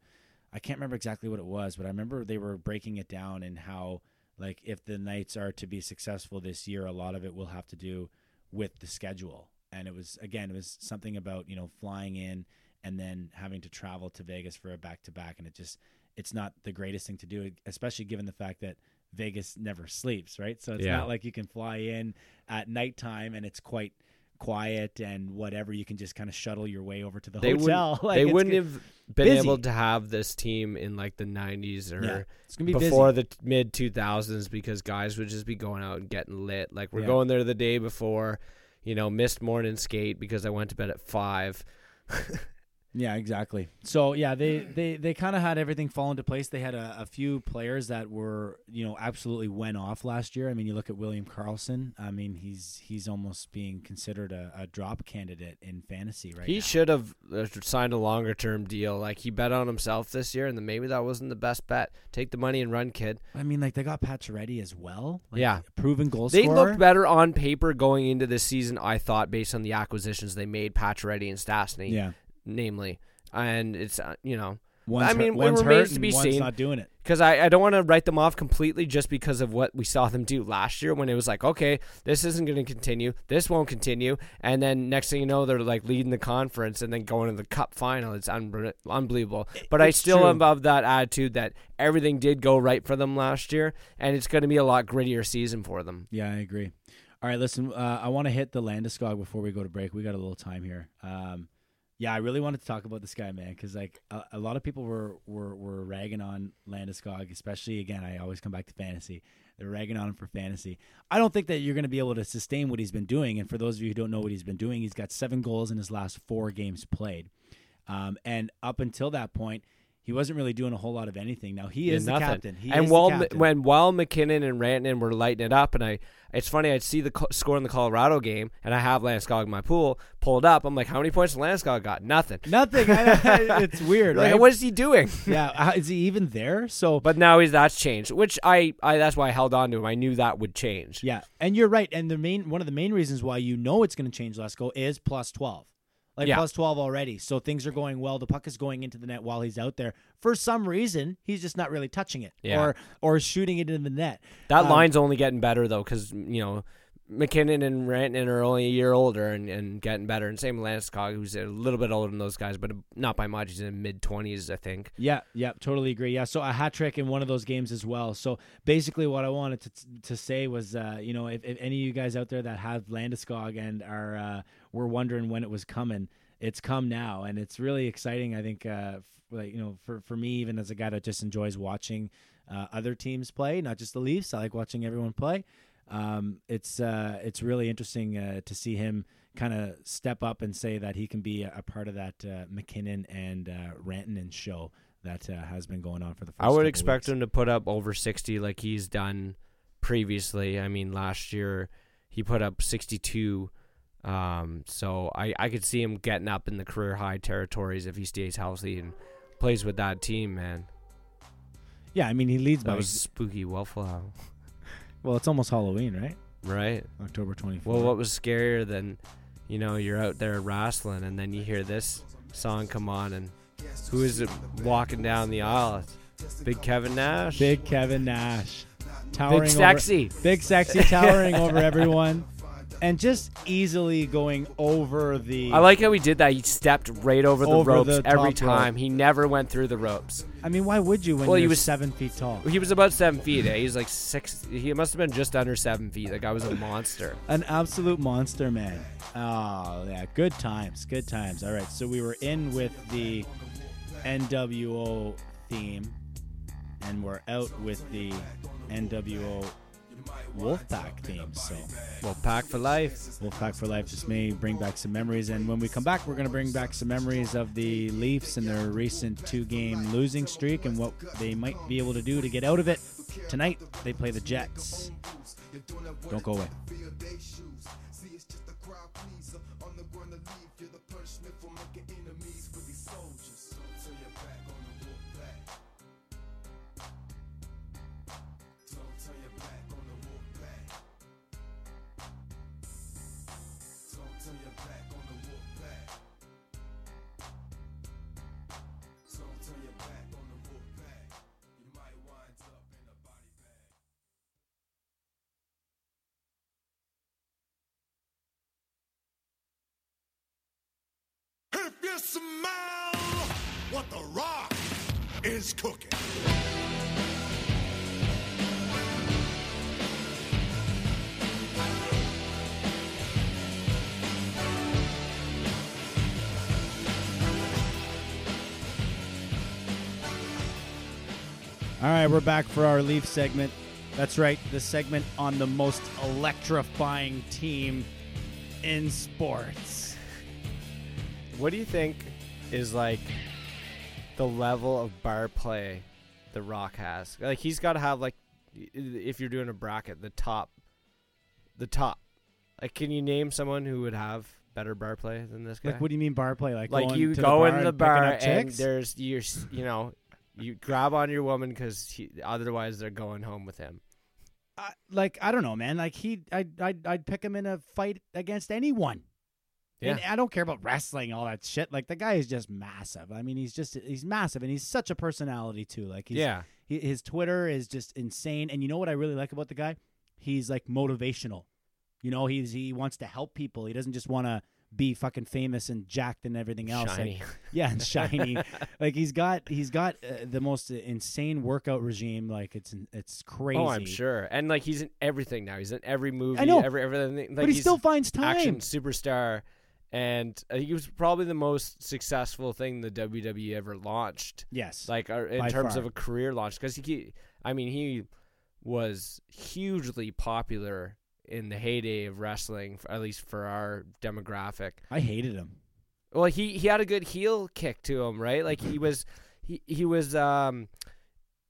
I can't remember exactly what it was, but I remember they were breaking it down and how like if the Knights are to be successful this year, a lot of it will have to do with the schedule. And it was again, it was something about you know flying in and then having to travel to Vegas for a back to back, and it just it's not the greatest thing to do, especially given the fact that Vegas never sleeps, right? So it's Yeah. not like you can fly in at nighttime and it's quite quiet and whatever. You can just kind of shuttle your way over to the They hotel. wouldn't, Like, they wouldn't have been busy. able to have this team in like the 90s or Yeah, it's gonna be before busy. the mid 2000s because guys would just be going out and getting lit. Like we're Yeah. going there the day before, you know, missed morning skate because I went to bed at five. Yeah, exactly. So yeah, they they they kind of had everything fall into place. They had a, a few players that were you know absolutely went off last year. I mean, you look at William Karlsson. I mean, he's he's almost being considered a, a drop candidate in fantasy right he now. should have uh, signed a longer term deal. Like he bet on himself this year, and then maybe that wasn't the best bet. Take the money and run, kid. I mean, like they got Pacioretty as well. Like, Yeah. proven goal They scorer. looked better on paper going into this season, I thought, based on the acquisitions they made, Pacioretty and Stastny, Yeah, namely. And it's uh, you know one's I mean, hurt, it one's remains hurt to be one's seen. not doing it. because I, I don't want to write them off completely just because of what we saw them do last year when it was like, okay, this isn't going to continue, this won't continue, and then next thing you know, they're like leading the conference and then going to the cup final. It's unbe- unbelievable. But I still true. am of that attitude that everything did go right for them last year, and it's going to be a lot grittier season for them. Yeah, I agree. All right, listen, uh, I want to hit the Landeskog before we go to break. We got a little time here. Um, yeah, I really wanted to talk about this guy, man, because like a, a lot of people were, were were ragging on Landeskog, especially again. I always come back to fantasy. They're ragging on him for fantasy. I don't think that you're going to be able to sustain what he's been doing. And for those of you who don't know what he's been doing, he's got seven goals in his last four games played. Um, and up until that point, he wasn't really doing a whole lot of anything. Now he Yeah, is the captain. He and is while captain. when while MacKinnon and Rantanen were lighting it up, and I, it's funny, I'd see the co- score in the Colorado game, and I have Landeskog in my pool pulled up. I'm like, how many points did Landeskog got? Nothing. nothing. it's weird, Like, right? what is he doing? yeah, how- is he even there? So, But now he's that's changed, which I, I that's why I held on to him. I knew that would change. yeah, and you're right. And the main one of the main reasons why you know it's going to change Lesko is plus twelve, like Yeah. plus twelve already. So things are going well. The puck is going into the net while he's out there. For some reason, he's just not really touching it, Yeah. or or shooting it in the net. That Um, line's only getting better though, because you know MacKinnon and Rantanen are only a year older and, and getting better. And same with Landeskog, who's a little bit older than those guys, but not by much. He's in mid twenties, I think. Yeah, yeah, totally agree. Yeah, so a hat trick in one of those games as well. So basically, what I wanted to to say was, uh, you know, if, if any of you guys out there that have Landeskog and are uh, were wondering when it was coming, it's come now, and it's really exciting. I think, uh, f- like you know, for for me, even as a guy that just enjoys watching uh, other teams play, not just the Leafs, I like watching everyone play. Um, it's uh, it's really interesting uh, to see him kind of step up and say that he can be a, a part of that uh, MacKinnon and uh, Rantanen show that uh, has been going on for the. First I would expect weeks. him to put up over 60 like he's done previously. I mean, last year he put up 62. Um, so I, I could see him getting up in the career high territories if he stays healthy and plays with that team, man. Yeah, I mean he leads by. That was spooky waffle House, well, it's almost Halloween, right? right? October twenty fourth. Well, what was scarier than, you know, you're out there wrestling and then you hear this song come on and who is it walking down the aisle? It's Big Kevin Nash. Big Kevin Nash, towering Big over- sexy. big sexy, towering over everyone, and just easily going over the. I like how he did that. He stepped right over the Over ropes the every top rope. time. He never went through the ropes. I mean, why would you when Well, he you're was- seven feet tall? He was about seven feet. Eh? He's like six. He must have been just under seven feet. That guy was a monster. An absolute monster, man. Oh, yeah. Good times. Good times. All right. So we were in with the NWO theme, and we're out with the NWO Wolfpack theme. So Wolfpack for life. Wolfpack for life just may bring back some memories. And when we come back, we're going to bring back some memories of the Leafs and their recent two game losing streak and what they might be able to do to get out of it. Tonight, they play the Jets. Don't go away. you smell what The Rock is cooking? All right, we're back for our Leaf segment. That's right, the segment on the most electrifying team in sports. What do you think is like the level of bar play the Rock has? Like he's got to have like if you're doing a bracket, the top, the top. Like, can you name someone who would have better bar play than this guy? Like, what do you mean bar play? Like, Like going you to go the bar the and bar and chicks? there's you're you know you grab on your woman because otherwise they're going home with him. I, like I don't know, man. Like he, I'd, I'd, I'd pick him in a fight against anyone. And I don't care about wrestling, all that shit. Like the guy is just massive. I mean, he's just he's massive, and he's such a personality too. Like he's, yeah, he, his Twitter is just insane. And you know what I really like about the guy? He's like motivational. You know, he's he wants to help people. He doesn't just want to be fucking famous and jacked and everything else. Like, yeah, and shiny. like he's got he's got uh, the most insane workout regime. Like it's it's crazy. Oh, I'm sure. And like he's in everything now. He's in every movie. I know. Every everything. Like, but he still finds time. action superstar, and uh, he was probably the most successful thing the WWE ever launched. Yes. Like uh, in terms far. of a career launch, because he, I mean, he was hugely popular in the heyday of wrestling, at least for our demographic. I hated him. Well, he he had a good heel kick to him, right? Like he was he he was um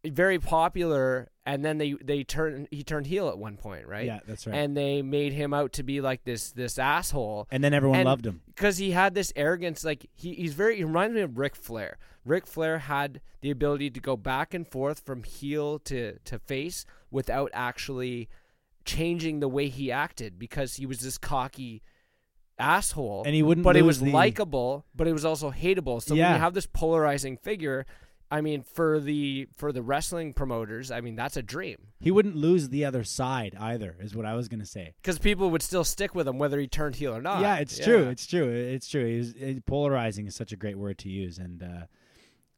very popular, and then they they turned he turned heel at one point, right? Yeah, that's right. And they made him out to be like this this asshole And then everyone and- loved him. because he had this arrogance. Like he, he's very he reminds me of Ric Flair. Ric Flair had the ability to go back and forth from heel to to face without actually changing the way he acted because he was this cocky asshole. And he wouldn't but it was the- likable, but it was also hateable. So when you have this polarizing figure, I mean, for the for the wrestling promoters, I mean that's a dream He wouldn't lose the other side either, is what I was gonna say. because people would still stick with him whether he turned heel or not. yeah, it's true. It's true. It's true. He's, polarizing is such a great word to use, and uh,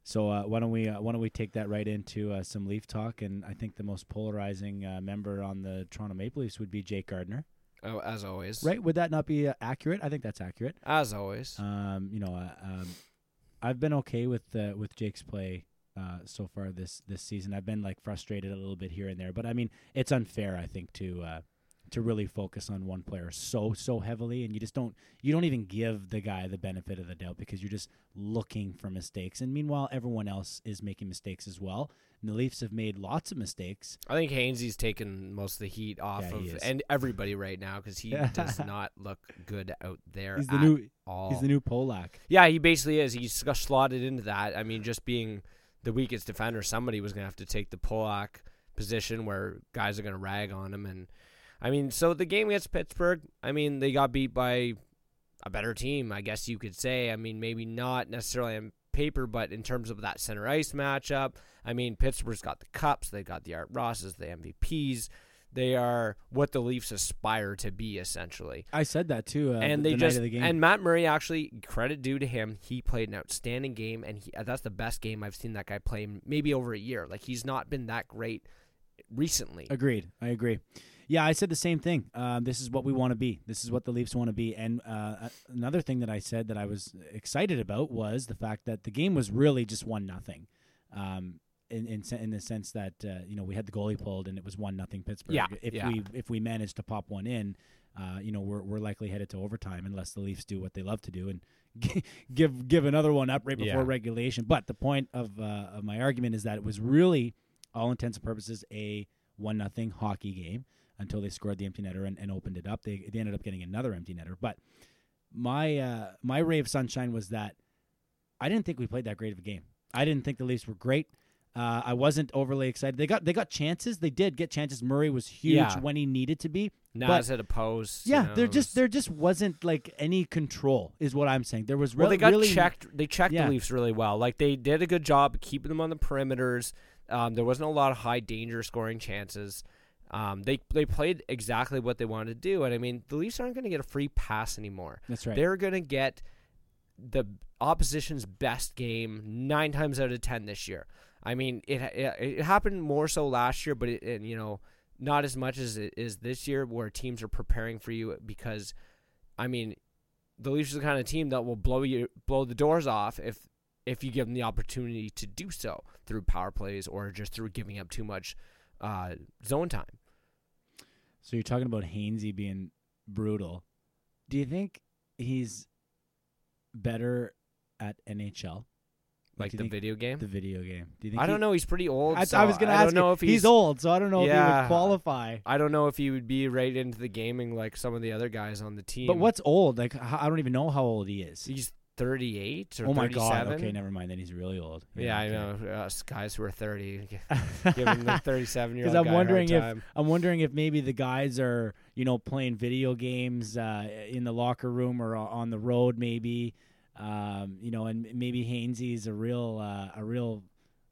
so uh, why don't we uh, why don't we take that right into uh, some Leaf talk? And I think the most polarizing uh, member on the Toronto Maple Leafs would be Jake Gardiner, oh, as always. right? Would that not be uh, accurate? I think that's accurate. As always. Um, you know, uh, um, I've been okay with uh, with Jake's play uh, so far this this season. I've been like frustrated a little bit here and there, but I mean, it's unfair. I think to uh, to really focus on one player so so heavily, and you just don't you don't even give the guy the benefit of the doubt because you're just looking for mistakes. And meanwhile, everyone else is making mistakes as well. And the Leafs have made lots of mistakes. I think Hainsey's taken most of the heat off Yeah, of and everybody right now because he does not look good out there He's the new all. he's the new Polak. yeah, he basically is. He's got slotted into that. I mean, just being the weakest defender, somebody was gonna have to take the Polak position where guys are gonna rag on him. And I mean, so the game against Pittsburgh, I mean, they got beat by a better team, I guess you could say. I mean, maybe not necessarily on paper, but in terms of that center ice matchup, I mean, Pittsburgh's got the cups, they've got the Art Rosses, the MVPs. They are what the Leafs aspire to be, essentially I said that too. Uh, and the they night just of the game. and Matt Murray actually credit due to him. He played an outstanding game, and he, that's the best game I've seen that guy play in maybe over a year. Like he's not been that great recently. Agreed. I agree. Yeah, I said the same thing. Um, this is what we want to be. This is what the Leafs want to be. And uh, another thing that I said that I was excited about was the fact that the game was really just one nothing. Um, in, in in the sense that uh, you know we had the goalie pulled and it was one nothing Pittsburgh. Yeah, If yeah. we if we manage to pop one in, uh, you know we're we're likely headed to overtime unless the Leafs do what they love to do and give give another one up right before Yeah. regulation. But the point of uh, of my argument is that it was really all intents and purposes a one nothing hockey game until they scored the empty netter and, and opened it up. They they ended up getting another empty netter. But my uh, my ray of sunshine was that I didn't think we played that great of a game. I didn't think the Leafs were great. Uh, I wasn't overly excited. They got they got chances. They did get chances. Murray was huge Yeah. when he needed to be. Nas at a post. you Yeah, know, there just there just wasn't like any control, is what I'm saying. There was well, really they got really checked. They checked Yeah. the Leafs really well. Like they did a good job keeping them on the perimeters. Um, there wasn't a lot of high danger scoring chances. Um, they they played exactly what they wanted to do, and I mean the Leafs aren't going to get a free pass anymore. That's right. They're going to get the opposition's best game nine times out of ten this year. I mean, it it, it happened more so last year, but it, and, you know not as much as it is this year, where teams are preparing for you because, I mean, the Leafs are the kind of team that will blow you blow the doors off if if you give them the opportunity to do so through power plays or just through giving up too much uh, zone time. So you're talking about Hainsey being brutal. Do you think he's better at NHL? Like the video game. The video game. Do you think I he- don't know. He's pretty old. I, so I was going to ask. don't know if he's, he's old, so I don't know if he Yeah. would qualify. I don't know if he would be right into the gaming like some of the other guys on the team. But what's old? Like I don't even know how old he is. He's 38 or oh my 37. god. Okay, never mind. Then he's really old. Yeah, I okay. know. Us guys who are 30, giving the 37 year old Because I'm wondering if. I'm wondering if maybe the guys are you know playing video games uh, in the locker room or on the road, maybe. Um, you know, and maybe Hainsey's a real uh, a real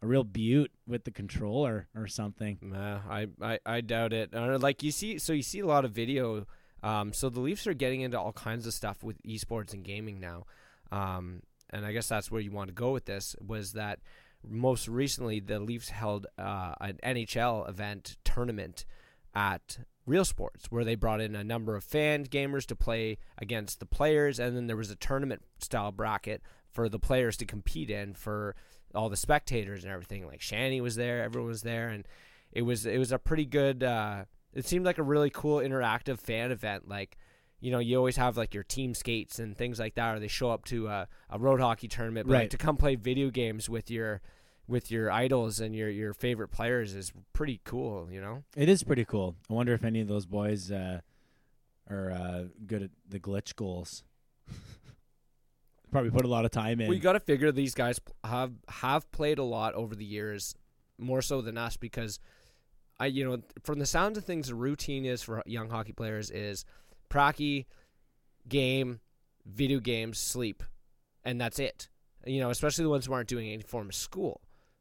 a real butte with the controller or something. Nah, I, I, I doubt it. Uh, like you see, so you see a lot of video. Um, so the Leafs are getting into all kinds of stuff with esports and gaming now. Um, and I guess that's where you want to go with this. Was that most recently the Leafs held uh, an NHL event tournament at Real Sports, where they brought in a number of fan gamers to play against the players, and then there was a tournament style bracket for the players to compete in for all the spectators and everything. Like Shanny was there, everyone was there, and it was it was a pretty good. Uh, it seemed like a really cool interactive fan event. Like you know, you always have like your team skates and things like that, or they show up to a, a road hockey tournament. But like, Right. to come play video games with your with your idols and your your favorite players is pretty cool. You know. It is pretty cool. I wonder if any of those boys uh, are uh, good at the glitch goals. Probably put a lot of time in. You got to figure these guys have have played a lot over the years, more so than us, because I, you know, from the sounds of things, the routine is for young hockey players is pracky, game, video games, sleep, and that's it. You know, especially the ones who aren't doing any form of school.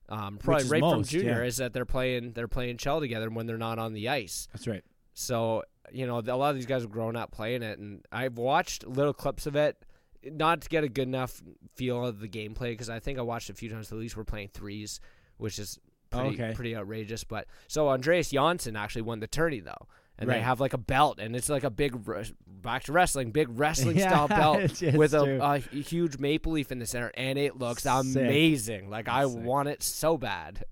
Um, probably right from junior yeah. is that they're playing they're playing shell together when they're not on the ice. That's right. So you know, a lot of these guys have grown up playing it, and I've watched little clips of it, not to get a good enough feel of the gameplay because I think I watched a few times. The Leafs were playing threes, which is pretty, Okay. pretty outrageous. But so Andreas Johnsson actually won the tourney though, and they Right. have like a belt, and it's like a big back to wrestling, big wrestling Yeah, style belt with a, a huge maple leaf in the center, and it looks Sick. amazing. Like I Sick. want it so bad.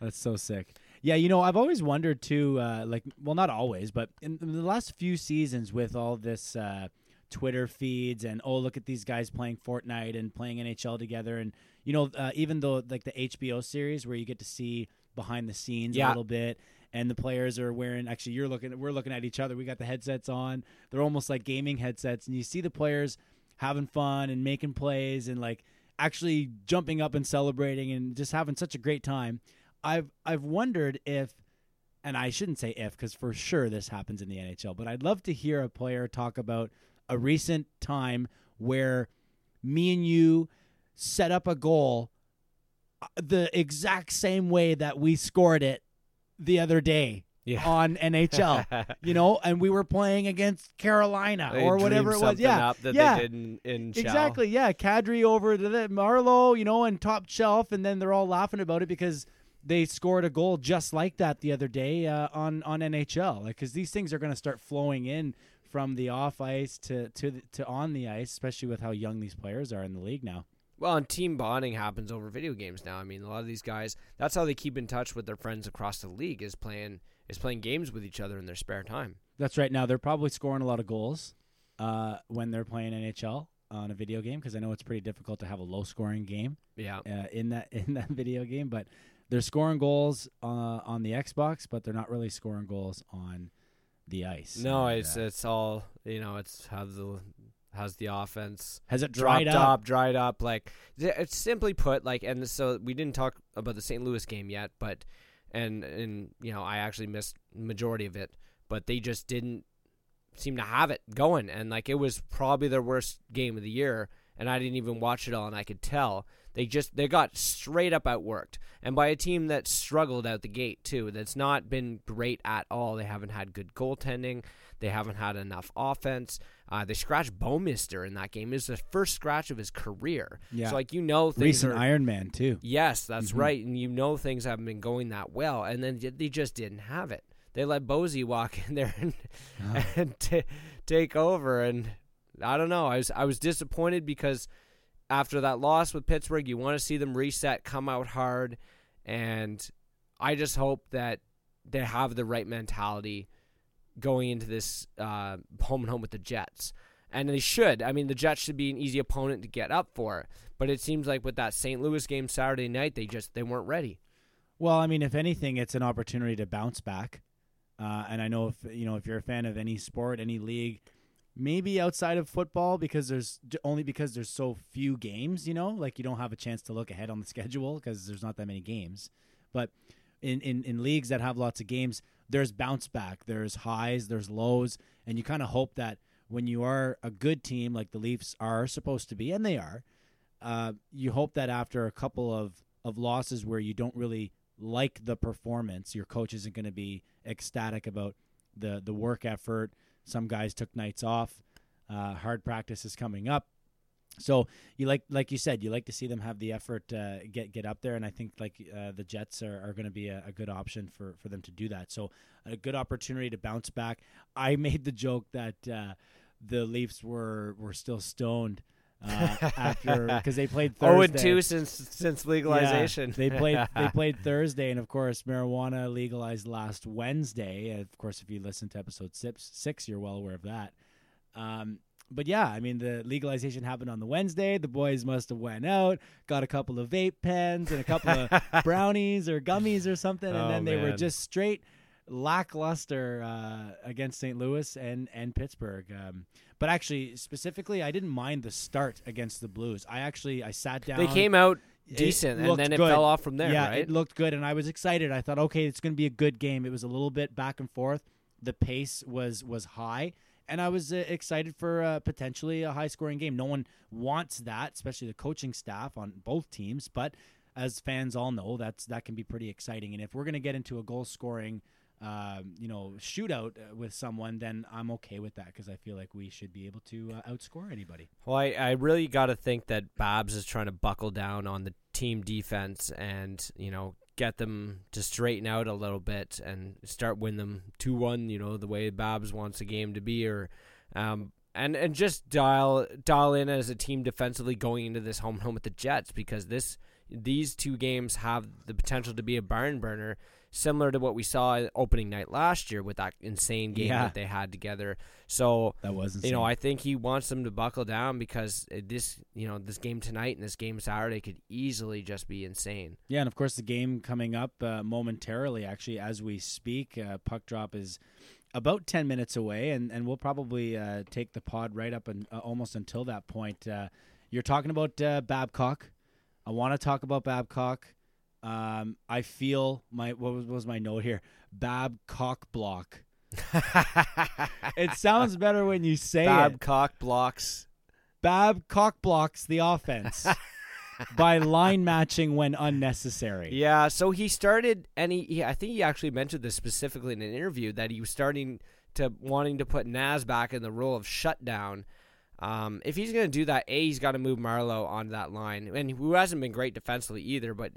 That's so sick. Yeah, you know, I've always wondered too. Uh, like, well, not always, but in, in the last few seasons, with all this uh, Twitter feeds and oh, look at these guys playing Fortnite and playing NHL together, and you know, uh, even though like the HBO series where you get to see behind the scenes a little bit, and the players are wearing. Actually, you're looking. We're looking at each other. We got the headsets on. They're almost like gaming headsets, and you see the players having fun and making plays and like actually jumping up and celebrating and just having such a great time. I've I've wondered if, and I shouldn't say if because for sure this happens in the NHL, but I'd love to hear a player talk about a recent time where me and you set up a goal uh, the exact same way that we scored it the other day Yeah. on NHL. you know, and we were playing against Carolina They or whatever it was. Yeah, yeah. in. Exactly. Yeah, Kadri over to the Marleau, you know, and top shelf, and then they're all laughing about it because they scored a goal just like that the other day uh, on on NHL. Like, because these things are going to start flowing in from the off ice to to to on the ice, especially with how young these players are in the league now. Well, and team bonding happens over video games now. I mean, a lot of these guys, that's how they keep in touch with their friends across the league is playing is playing games with each other in their spare time. That's right. Now they're probably scoring a lot of goals uh, when they're playing NHL on a video game because I know it's pretty difficult to have a low scoring game. Yeah. uh, in that in that video game, but they're scoring goals uh, on the Xbox, but they're not really scoring goals on the ice. No, it's uh, it's all, you know, it's how the how's the offense has it dried dropped up? up, dried up. Like it's simply put, like, and so we didn't talk about the St. Louis game yet, but and and you know I actually missed majority of it, but they just didn't seem to have it going, and like it was probably their worst game of the year, and I didn't even watch it all, and I could tell they just they got straight up outworked, and by a team that struggled out the gate too. That's not been great at all. They haven't had good goaltending. They haven't had enough offense. Uh, they scratched Bouwmeester in that game. It was the first scratch of his career. Yeah. So like you know things Recent are, Iron Man too. Yes, that's Mhm. right, and you know things haven't been going that well, and then they just didn't have it. They let Bozy walk in there and, Oh. and t- take over, and I don't know. I was I was disappointed because after that loss with Pittsburgh. You want to see them reset, come out hard, and I just hope that they have the right mentality going into this uh, home and home with the Jets. And they should. I mean, the Jets should be an easy opponent to get up for. But it seems like with that St. Louis game Saturday night, they just they weren't ready. Well, I mean, if anything, it's an opportunity to bounce back. Uh, and I know if you know if you're a fan of any sport, any league, maybe outside of football, because there's only because there's so few games. You know, like you don't have a chance to look ahead on the schedule because there's not that many games. But in, in in leagues that have lots of games, there's bounce back, there's highs, there's lows, and you kind of hope that when you are a good team like the Leafs are supposed to be, and they are, uh, you hope that after a couple of of losses where you don't really like the performance, your coach isn't going to be ecstatic about the the work effort. Some guys took nights off. Uh, hard practice is coming up. So you like, like you said, you like to see them have the effort uh, get get up there, and I think like uh, the Jets are, are going to be a, a, good option for for them to do that. So a good opportunity to bounce back. I made the joke that uh, the Leafs were were still stoned uh, after because they played Thursday. Oh, and two since since legalization. Yeah, they played they played Thursday, and of course, marijuana legalized last Wednesday. And of course, if you listen to episode six, six you're well aware of that. Um, but yeah, I mean the legalization happened on the Wednesday. The boys must have went out, got a couple of vape pens and a couple of brownies or gummies or something, and Oh, then they were just straight lackluster uh, against St. Louis and and Pittsburgh. Um, but actually, specifically, I didn't mind the start against the Blues. I actually I sat down. They came out decent, and then it good. fell off from there, yeah, right? it looked good, and I was excited. I thought, okay, it's going to be a good game. It was a little bit back and forth. The pace was was high, and I was uh, excited for uh, potentially a high scoring game. No one wants that, especially the coaching staff on both teams. But as fans all know, that's that can be pretty exciting. And if we're going to get into a goal scoring, um, you know, shootout uh, with someone, then I'm okay with that because I feel like we should be able to uh, outscore anybody. Well, I, I really got to think that Babs is trying to buckle down on the team defense and, you know, get them to straighten out a little bit and start win them 2 1, you know, the way Babs wants a game to be or. Um, and, and just dial dial in as a team defensively going into this home home with the Jets because this these two games have the potential to be a barn burner, similar to what we saw opening night last year with that insane game Yeah. that they had together. So That wasn't you know, I think he wants them to buckle down because uh, this, you know, this game tonight and this game Saturday could easily just be insane. Yeah, and of course the game coming up uh, momentarily. Actually, as we speak, uh, puck drop is about ten minutes away, and and we'll probably uh, take the pod right up and uh, almost until that point. Uh, you're talking about uh, Babcock. I want to talk about Babcock. Um, I feel my what was, what was my note here? Bab cock block. It sounds better when you say it. Babcock blocks. Babcock blocks the offense by line matching when unnecessary. Yeah, so he started, and he, he, I think he actually mentioned this specifically in an interview that he was starting to wanting to put Nas back in the role of shutdown. Um, if he's going to do that, a he's got to move Marleau onto that line, and who hasn't been great defensively either. But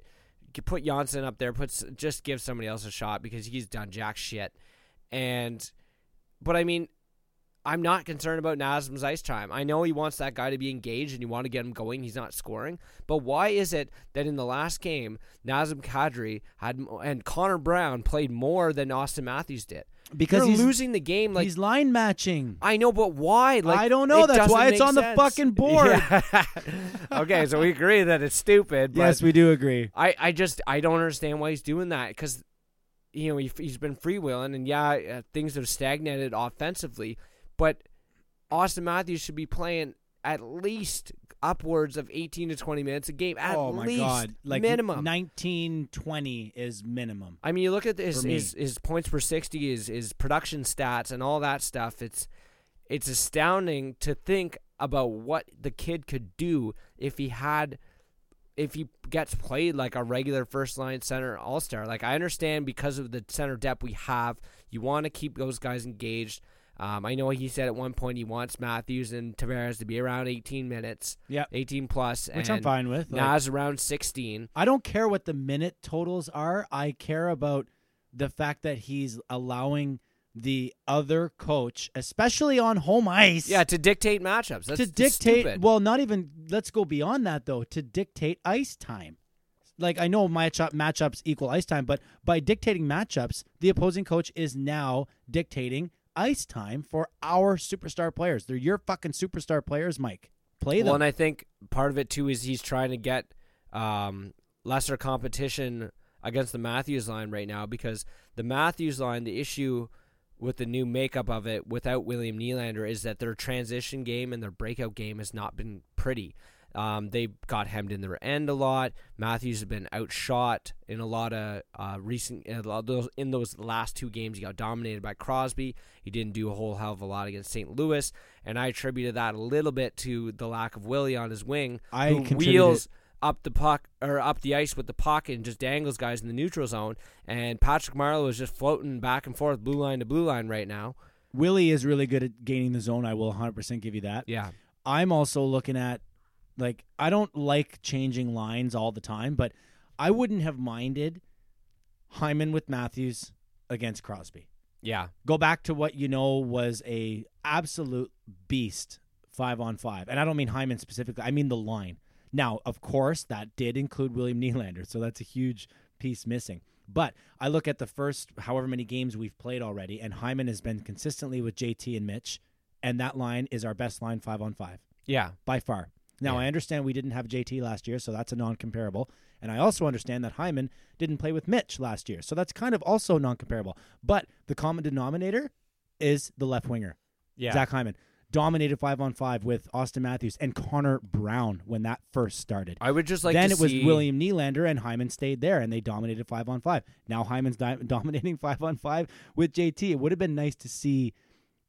put Johnsson up there, puts just give somebody else a shot because he's done jack shit. And, but I mean, I'm not concerned about Nazem's ice time. I know he wants that guy to be engaged and you want to get him going. He's not scoring. But why is it that in the last game, Nazem Kadri had and Connor Brown played more than Austin Matthews did? Because he's losing the game. Like he's line matching. I know, but why? Like I don't know. That's why it's on the fucking board. Yeah. okay, so we agree that it's stupid. But Yes, we do agree. I, I just I don't understand why he's doing that because you know he, he's been freewheeling and yeah uh, things have stagnated offensively, but Austin Matthews should be playing at least upwards of 18 to 20 minutes a game at oh my least god, like minimum. 19, 20 is minimum. I mean, you look at his his, his points per sixty, his his production stats, and all that stuff. It's it's astounding to think about what the kid could do if he had if he gets played like a regular first line center all star. Like I understand because of the center depth we have, you want to keep those guys engaged. Um, I know he said at one point he wants Matthews and Tavares to be around 18 minutes, Yep. 18 plus, Which and I'm fine with. Like, Nas around 16. I don't care what the minute totals are. I care about the fact that he's allowing the other coach, especially on home ice. Yeah, to dictate matchups. That's to dictate. stupid. Well, not even. Let's go beyond that though. To dictate ice time. Like I know matchup matchups equal ice time, but by dictating matchups, the opposing coach is now dictating ice time for our superstar players. They're your fucking superstar players, Mike. Play them. Well, and I think part of it too is he's trying to get um, lesser competition against the Matthews line right now because the Matthews line, the issue with the new makeup of it without William Nylander is that their transition game and their breakout game has not been pretty. Um, they got hemmed in their end a lot. Matthews has been outshot in a lot of uh, recent in, a lot of those, in those last two games. He got dominated by Crosby. He didn't do a whole hell of a lot against St. Louis, and I attributed that a little bit to the lack of Willie on his wing, I wheels up the puck or up the ice with the puck and just dangles guys in the neutral zone. And Patrick Marleau is just floating back and forth, blue line to blue line right now. Willie is really good at gaining the zone. I will 100% give you that. Yeah, I'm also looking at like I don't like changing lines all the time, but I wouldn't have minded Hyman with Matthews against Crosby. yeah, Go back to what you know was a absolute beast five on five, and I don't mean Hyman specifically. I mean the line. Now, of course, that did include William Nylander, so that's a huge piece missing. But I look at the first however many games we've played already, and Hyman has been consistently with JT and Mitch, and that line is our best line five on five yeah. by far. Now, Yeah. I understand we didn't have JT last year, so that's a non comparable. And I also understand that Hyman didn't play with Mitch last year, so that's kind of also non comparable. But the common denominator is the left winger, Yeah. Zach Hyman. Dominated five on five with Austin Matthews and Connor Brown when that first started. I would just like then it was see- William Nylander and Hyman stayed there and they dominated five on five. Now Hyman's di- dominating five on five with JT. It would have been nice to see.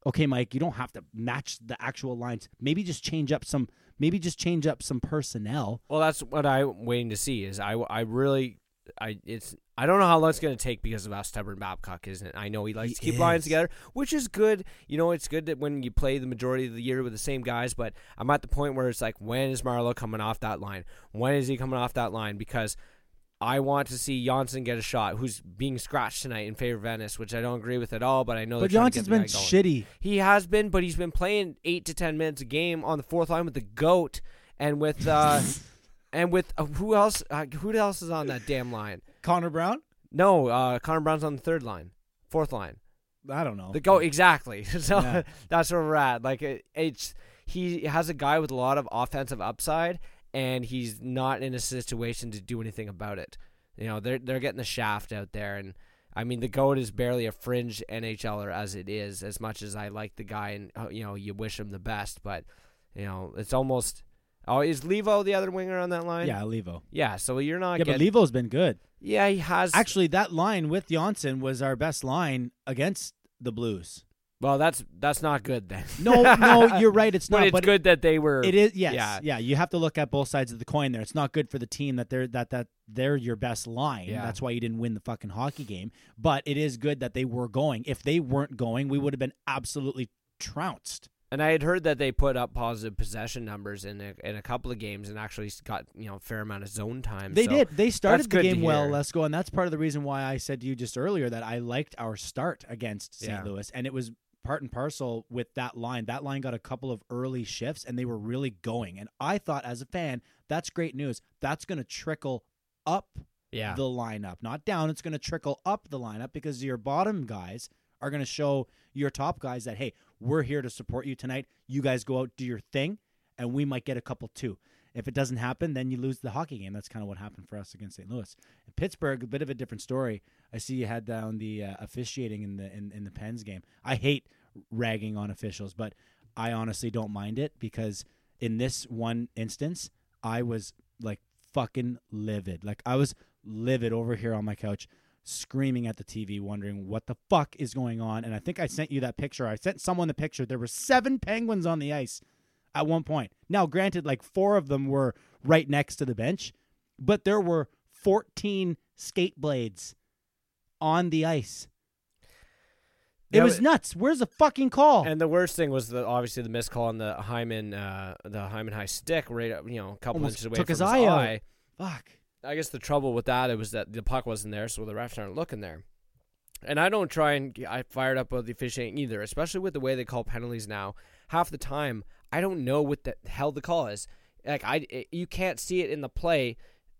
Okay, Mike, you don't have to match the actual lines. Maybe just change up some. Maybe just change up some personnel. Well, that's what I'm waiting to see. Is I, I really, I it's I don't know how long it's going to take because of how stubborn Babcock is. And I know he likes He to keep lines together, which is good. You know, it's good that when you play the majority of the year with the same guys. But I'm at the point where it's like, when is Marleau coming off that line? When is he coming off that line? Because I want to see Johnsson get a shot, who's being scratched tonight in favor of Ennis, which I don't agree with at all. But I know But they're trying to Johnsson's get been the guy going. shitty. He has been, but he's been playing eight to ten minutes a game on the fourth line with the goat and with uh and with uh, who else? Uh, who else is on that damn line? Connor Brown? No, uh, Connor Brown's on the third line, fourth line. I don't know. The goat, exactly. so Yeah. that's where we're at. Like it, it's he has a guy with a lot of offensive upside, and he's not in a situation to do anything about it. You know, they're they're getting the shaft out there, and I mean the goat is barely a fringe NHLer as it is. As much as I like the guy, and uh, you know you wish him the best, but you know it's almost. Oh, is Leivo the other winger on that line? yeah, Leivo. Yeah, so you're not Yeah, but getting. Leivo's been good. yeah, he has. Actually, that line with Johnsson was our best line against the Blues. Well, that's that's not good then. No, no, you're right. It's but not. it's but it's good that they were. It is yes, Yeah. yeah. You have to look at both sides of the coin. There, it's not good for the team that they're that that they're your best line. Yeah. That's why you didn't win the fucking hockey game. But it is good that they were going. If they weren't going, we would have been absolutely trounced. And I had heard that they put up positive possession numbers in a, in a couple of games and actually got you know a fair amount of zone time. They So did. They started the game well. Let's go, and that's part of the reason why I said to you just earlier that I liked our start against St. Yeah. Louis, and it was part and parcel with that line. That line got a couple of early shifts, and they were really going. And I thought, as a fan, that's great news. That's going to trickle up Yeah. the lineup, not down. It's going to trickle up the lineup because your bottom guys are going to show your top guys that hey, we're here to support you tonight. You guys go out, do your thing, and we might get a couple too. If it doesn't happen, then you lose the hockey game. That's kind of what happened for us against St. Louis. In Pittsburgh, a bit of a different story. I see you had down the uh, officiating in the in, in the Pens game. I hate ragging on officials, but I honestly don't mind it because in this one instance, I was like fucking livid. Like I was livid over here on my couch, screaming at the TV, wondering what the fuck is going on. And I think I sent you that picture. I sent someone the picture. There were seven penguins on the ice at one point. Now, granted, like four of them were right next to the bench, but there were 14 skate blades on the ice. It was nuts. Where's the fucking call? And the worst thing was the obviously the missed call on the Hyman uh, the Hyman high stick right up, you know a couple Almost inches away took from his his, eye eye. Fuck. I guess the trouble with that it was that the puck wasn't there, so the refs aren't looking there. and I don't try and I fired up about the officiating either, especially with the way they call penalties now. Half the time, I don't know what the hell the call is. Like I, it, you can't see it in the play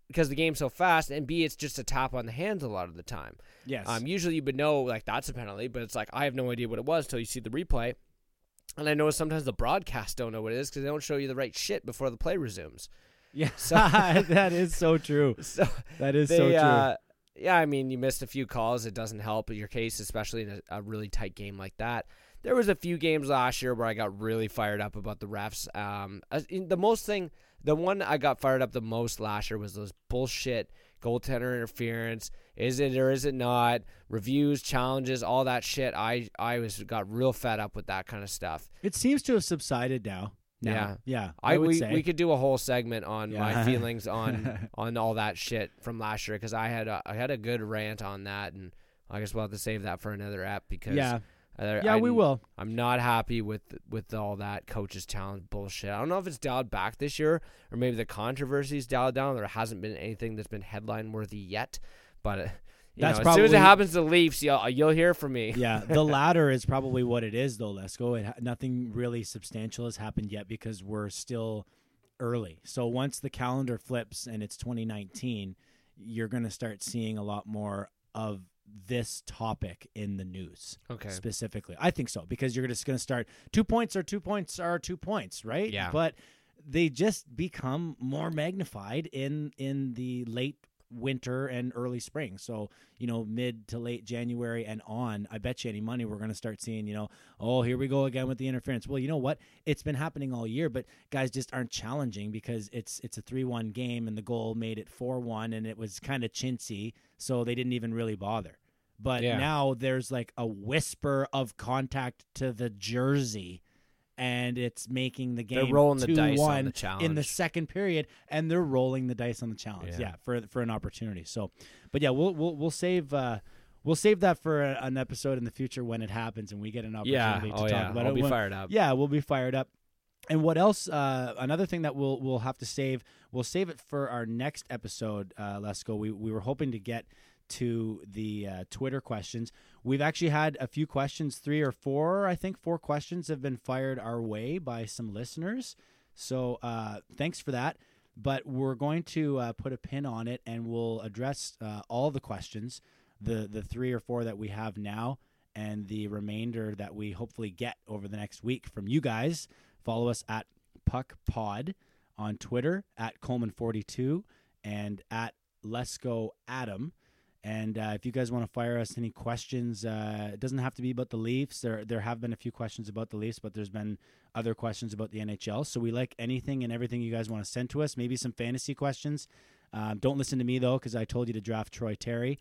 because the game's so fast, and B, it's just a tap on the hands a lot of the time. Yes. Um, usually you would know like that's a penalty, but it's like I have no idea what it was till you see the replay. And I know sometimes the broadcast don't know what it is because they don't show you the right shit before the play resumes. yeah. So- that is so true. So That is they, so true. uh, yeah, I mean, you missed a few calls. It doesn't help your case, especially in a, a really tight game like that. There was a few games last year where I got really fired up about the refs. Um, the most thing, the one I got fired up the most last year was those bullshit goaltender interference. Is it or is it not? Reviews, challenges, all that shit. I I was got real fed up with that kind of stuff. it seems to have subsided now. Now. Yeah. Yeah. I, would we, say. we could do a whole segment on my feelings on on all that shit from last year because I had a, I had a good rant on that and I guess we'll have to save that for another app because yeah. I, Yeah, we I'm- will. I'm not happy with with all that coaches challenge bullshit. I don't know if it's dialed back this year or maybe the controversy's dialed down. There hasn't been anything that's been headline worthy yet, but. Uh, you That's know, as soon as it happens to Leafs, you'll you'll hear from me. yeah, the latter is probably what it is, though. Lesko. It nothing really substantial has happened yet because we're still early. So once the calendar flips and it's 2019, you're going to start seeing a lot more of this topic in the news Okay. specifically. I think so because you're just going to start two points are two points are two points, right? Yeah. But they just become more magnified in in the late winter and early spring. So, you know, mid to late January and on, I bet you any money we're going to start seeing, you know, oh, here we go again with the interference. Well, you know what? It's been happening all year, but guys just aren't challenging because it's it's a 3-1 game and the goal made it 4-1 and it was kind of chintzy, so they didn't even really bother. But Yeah. now there's like a whisper of contact to the jersey and it's making the game They're rolling the dice on 2-1 in the second period and they're rolling the dice on the challenge. Yeah. Yeah, for for an opportunity. So, but yeah, we'll we'll we'll save uh we'll save that for a, an episode in the future when it happens and we get an Yeah. opportunity to Oh talk yeah. about I'll it. be fired up. yeah, we'll be fired up. And what else? Uh, another thing that we'll we'll have to save. We'll save it for our next episode. Uh, let's go. We we were hoping to get to the uh, Twitter questions. We've actually had a few questions, three or four, I think, four questions have been fired our way by some listeners. So uh, thanks for that. But we're going to uh, put a pin on it, and we'll address uh, all the questions, the the three or four that we have now, and the remainder that we hopefully get over the next week from you guys. Follow us at Puck Pod on Twitter at Coleman42 and at Let's Go Adam. And uh, if you guys want to fire us any questions, uh, it doesn't have to be about the Leafs. There, there have been a few questions about the Leafs, but there's been other questions about the NHL. So we like anything and everything you guys want to send to us. Maybe some fantasy questions. Um, don't listen to me though, because I told you to draft Troy Terry.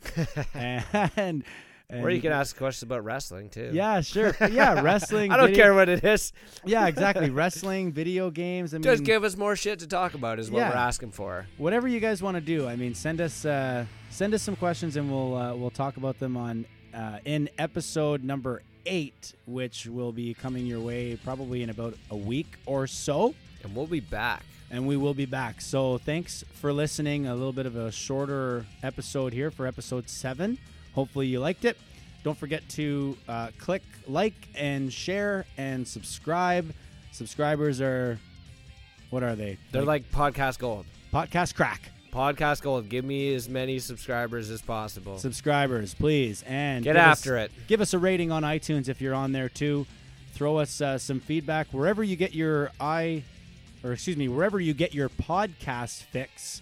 and, and Or you can ask questions about wrestling too. yeah, sure, yeah, wrestling. I don't video- care what it is. Yeah, exactly. Wrestling, video games. I mean, Just give us more shit to talk about is what Yeah. we're asking for. whatever you guys want to do. I mean, send us uh, send us some questions, and we'll uh, we'll talk about them on uh, in episode number eight, which will be coming your way probably in about a week or so. And we'll be back. And we will be back. So thanks for listening. A little bit of a shorter episode here for episode seven. Hopefully you liked it. Don't forget to uh, click like and share and subscribe. Subscribers are what are they? They're like podcast gold. podcast crack. Podcast gold. Give me as many subscribers as possible. subscribers, please, and Get give us- after it. Give us a rating on iTunes if you're on there too. Throw us uh, some feedback wherever you get your i, or excuse me, wherever you get your podcast fix.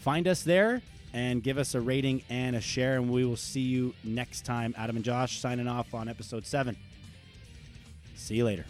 Find us there and give us a rating and a share, and we will see you next time. Adam and Josh signing off on episode seven. See you later.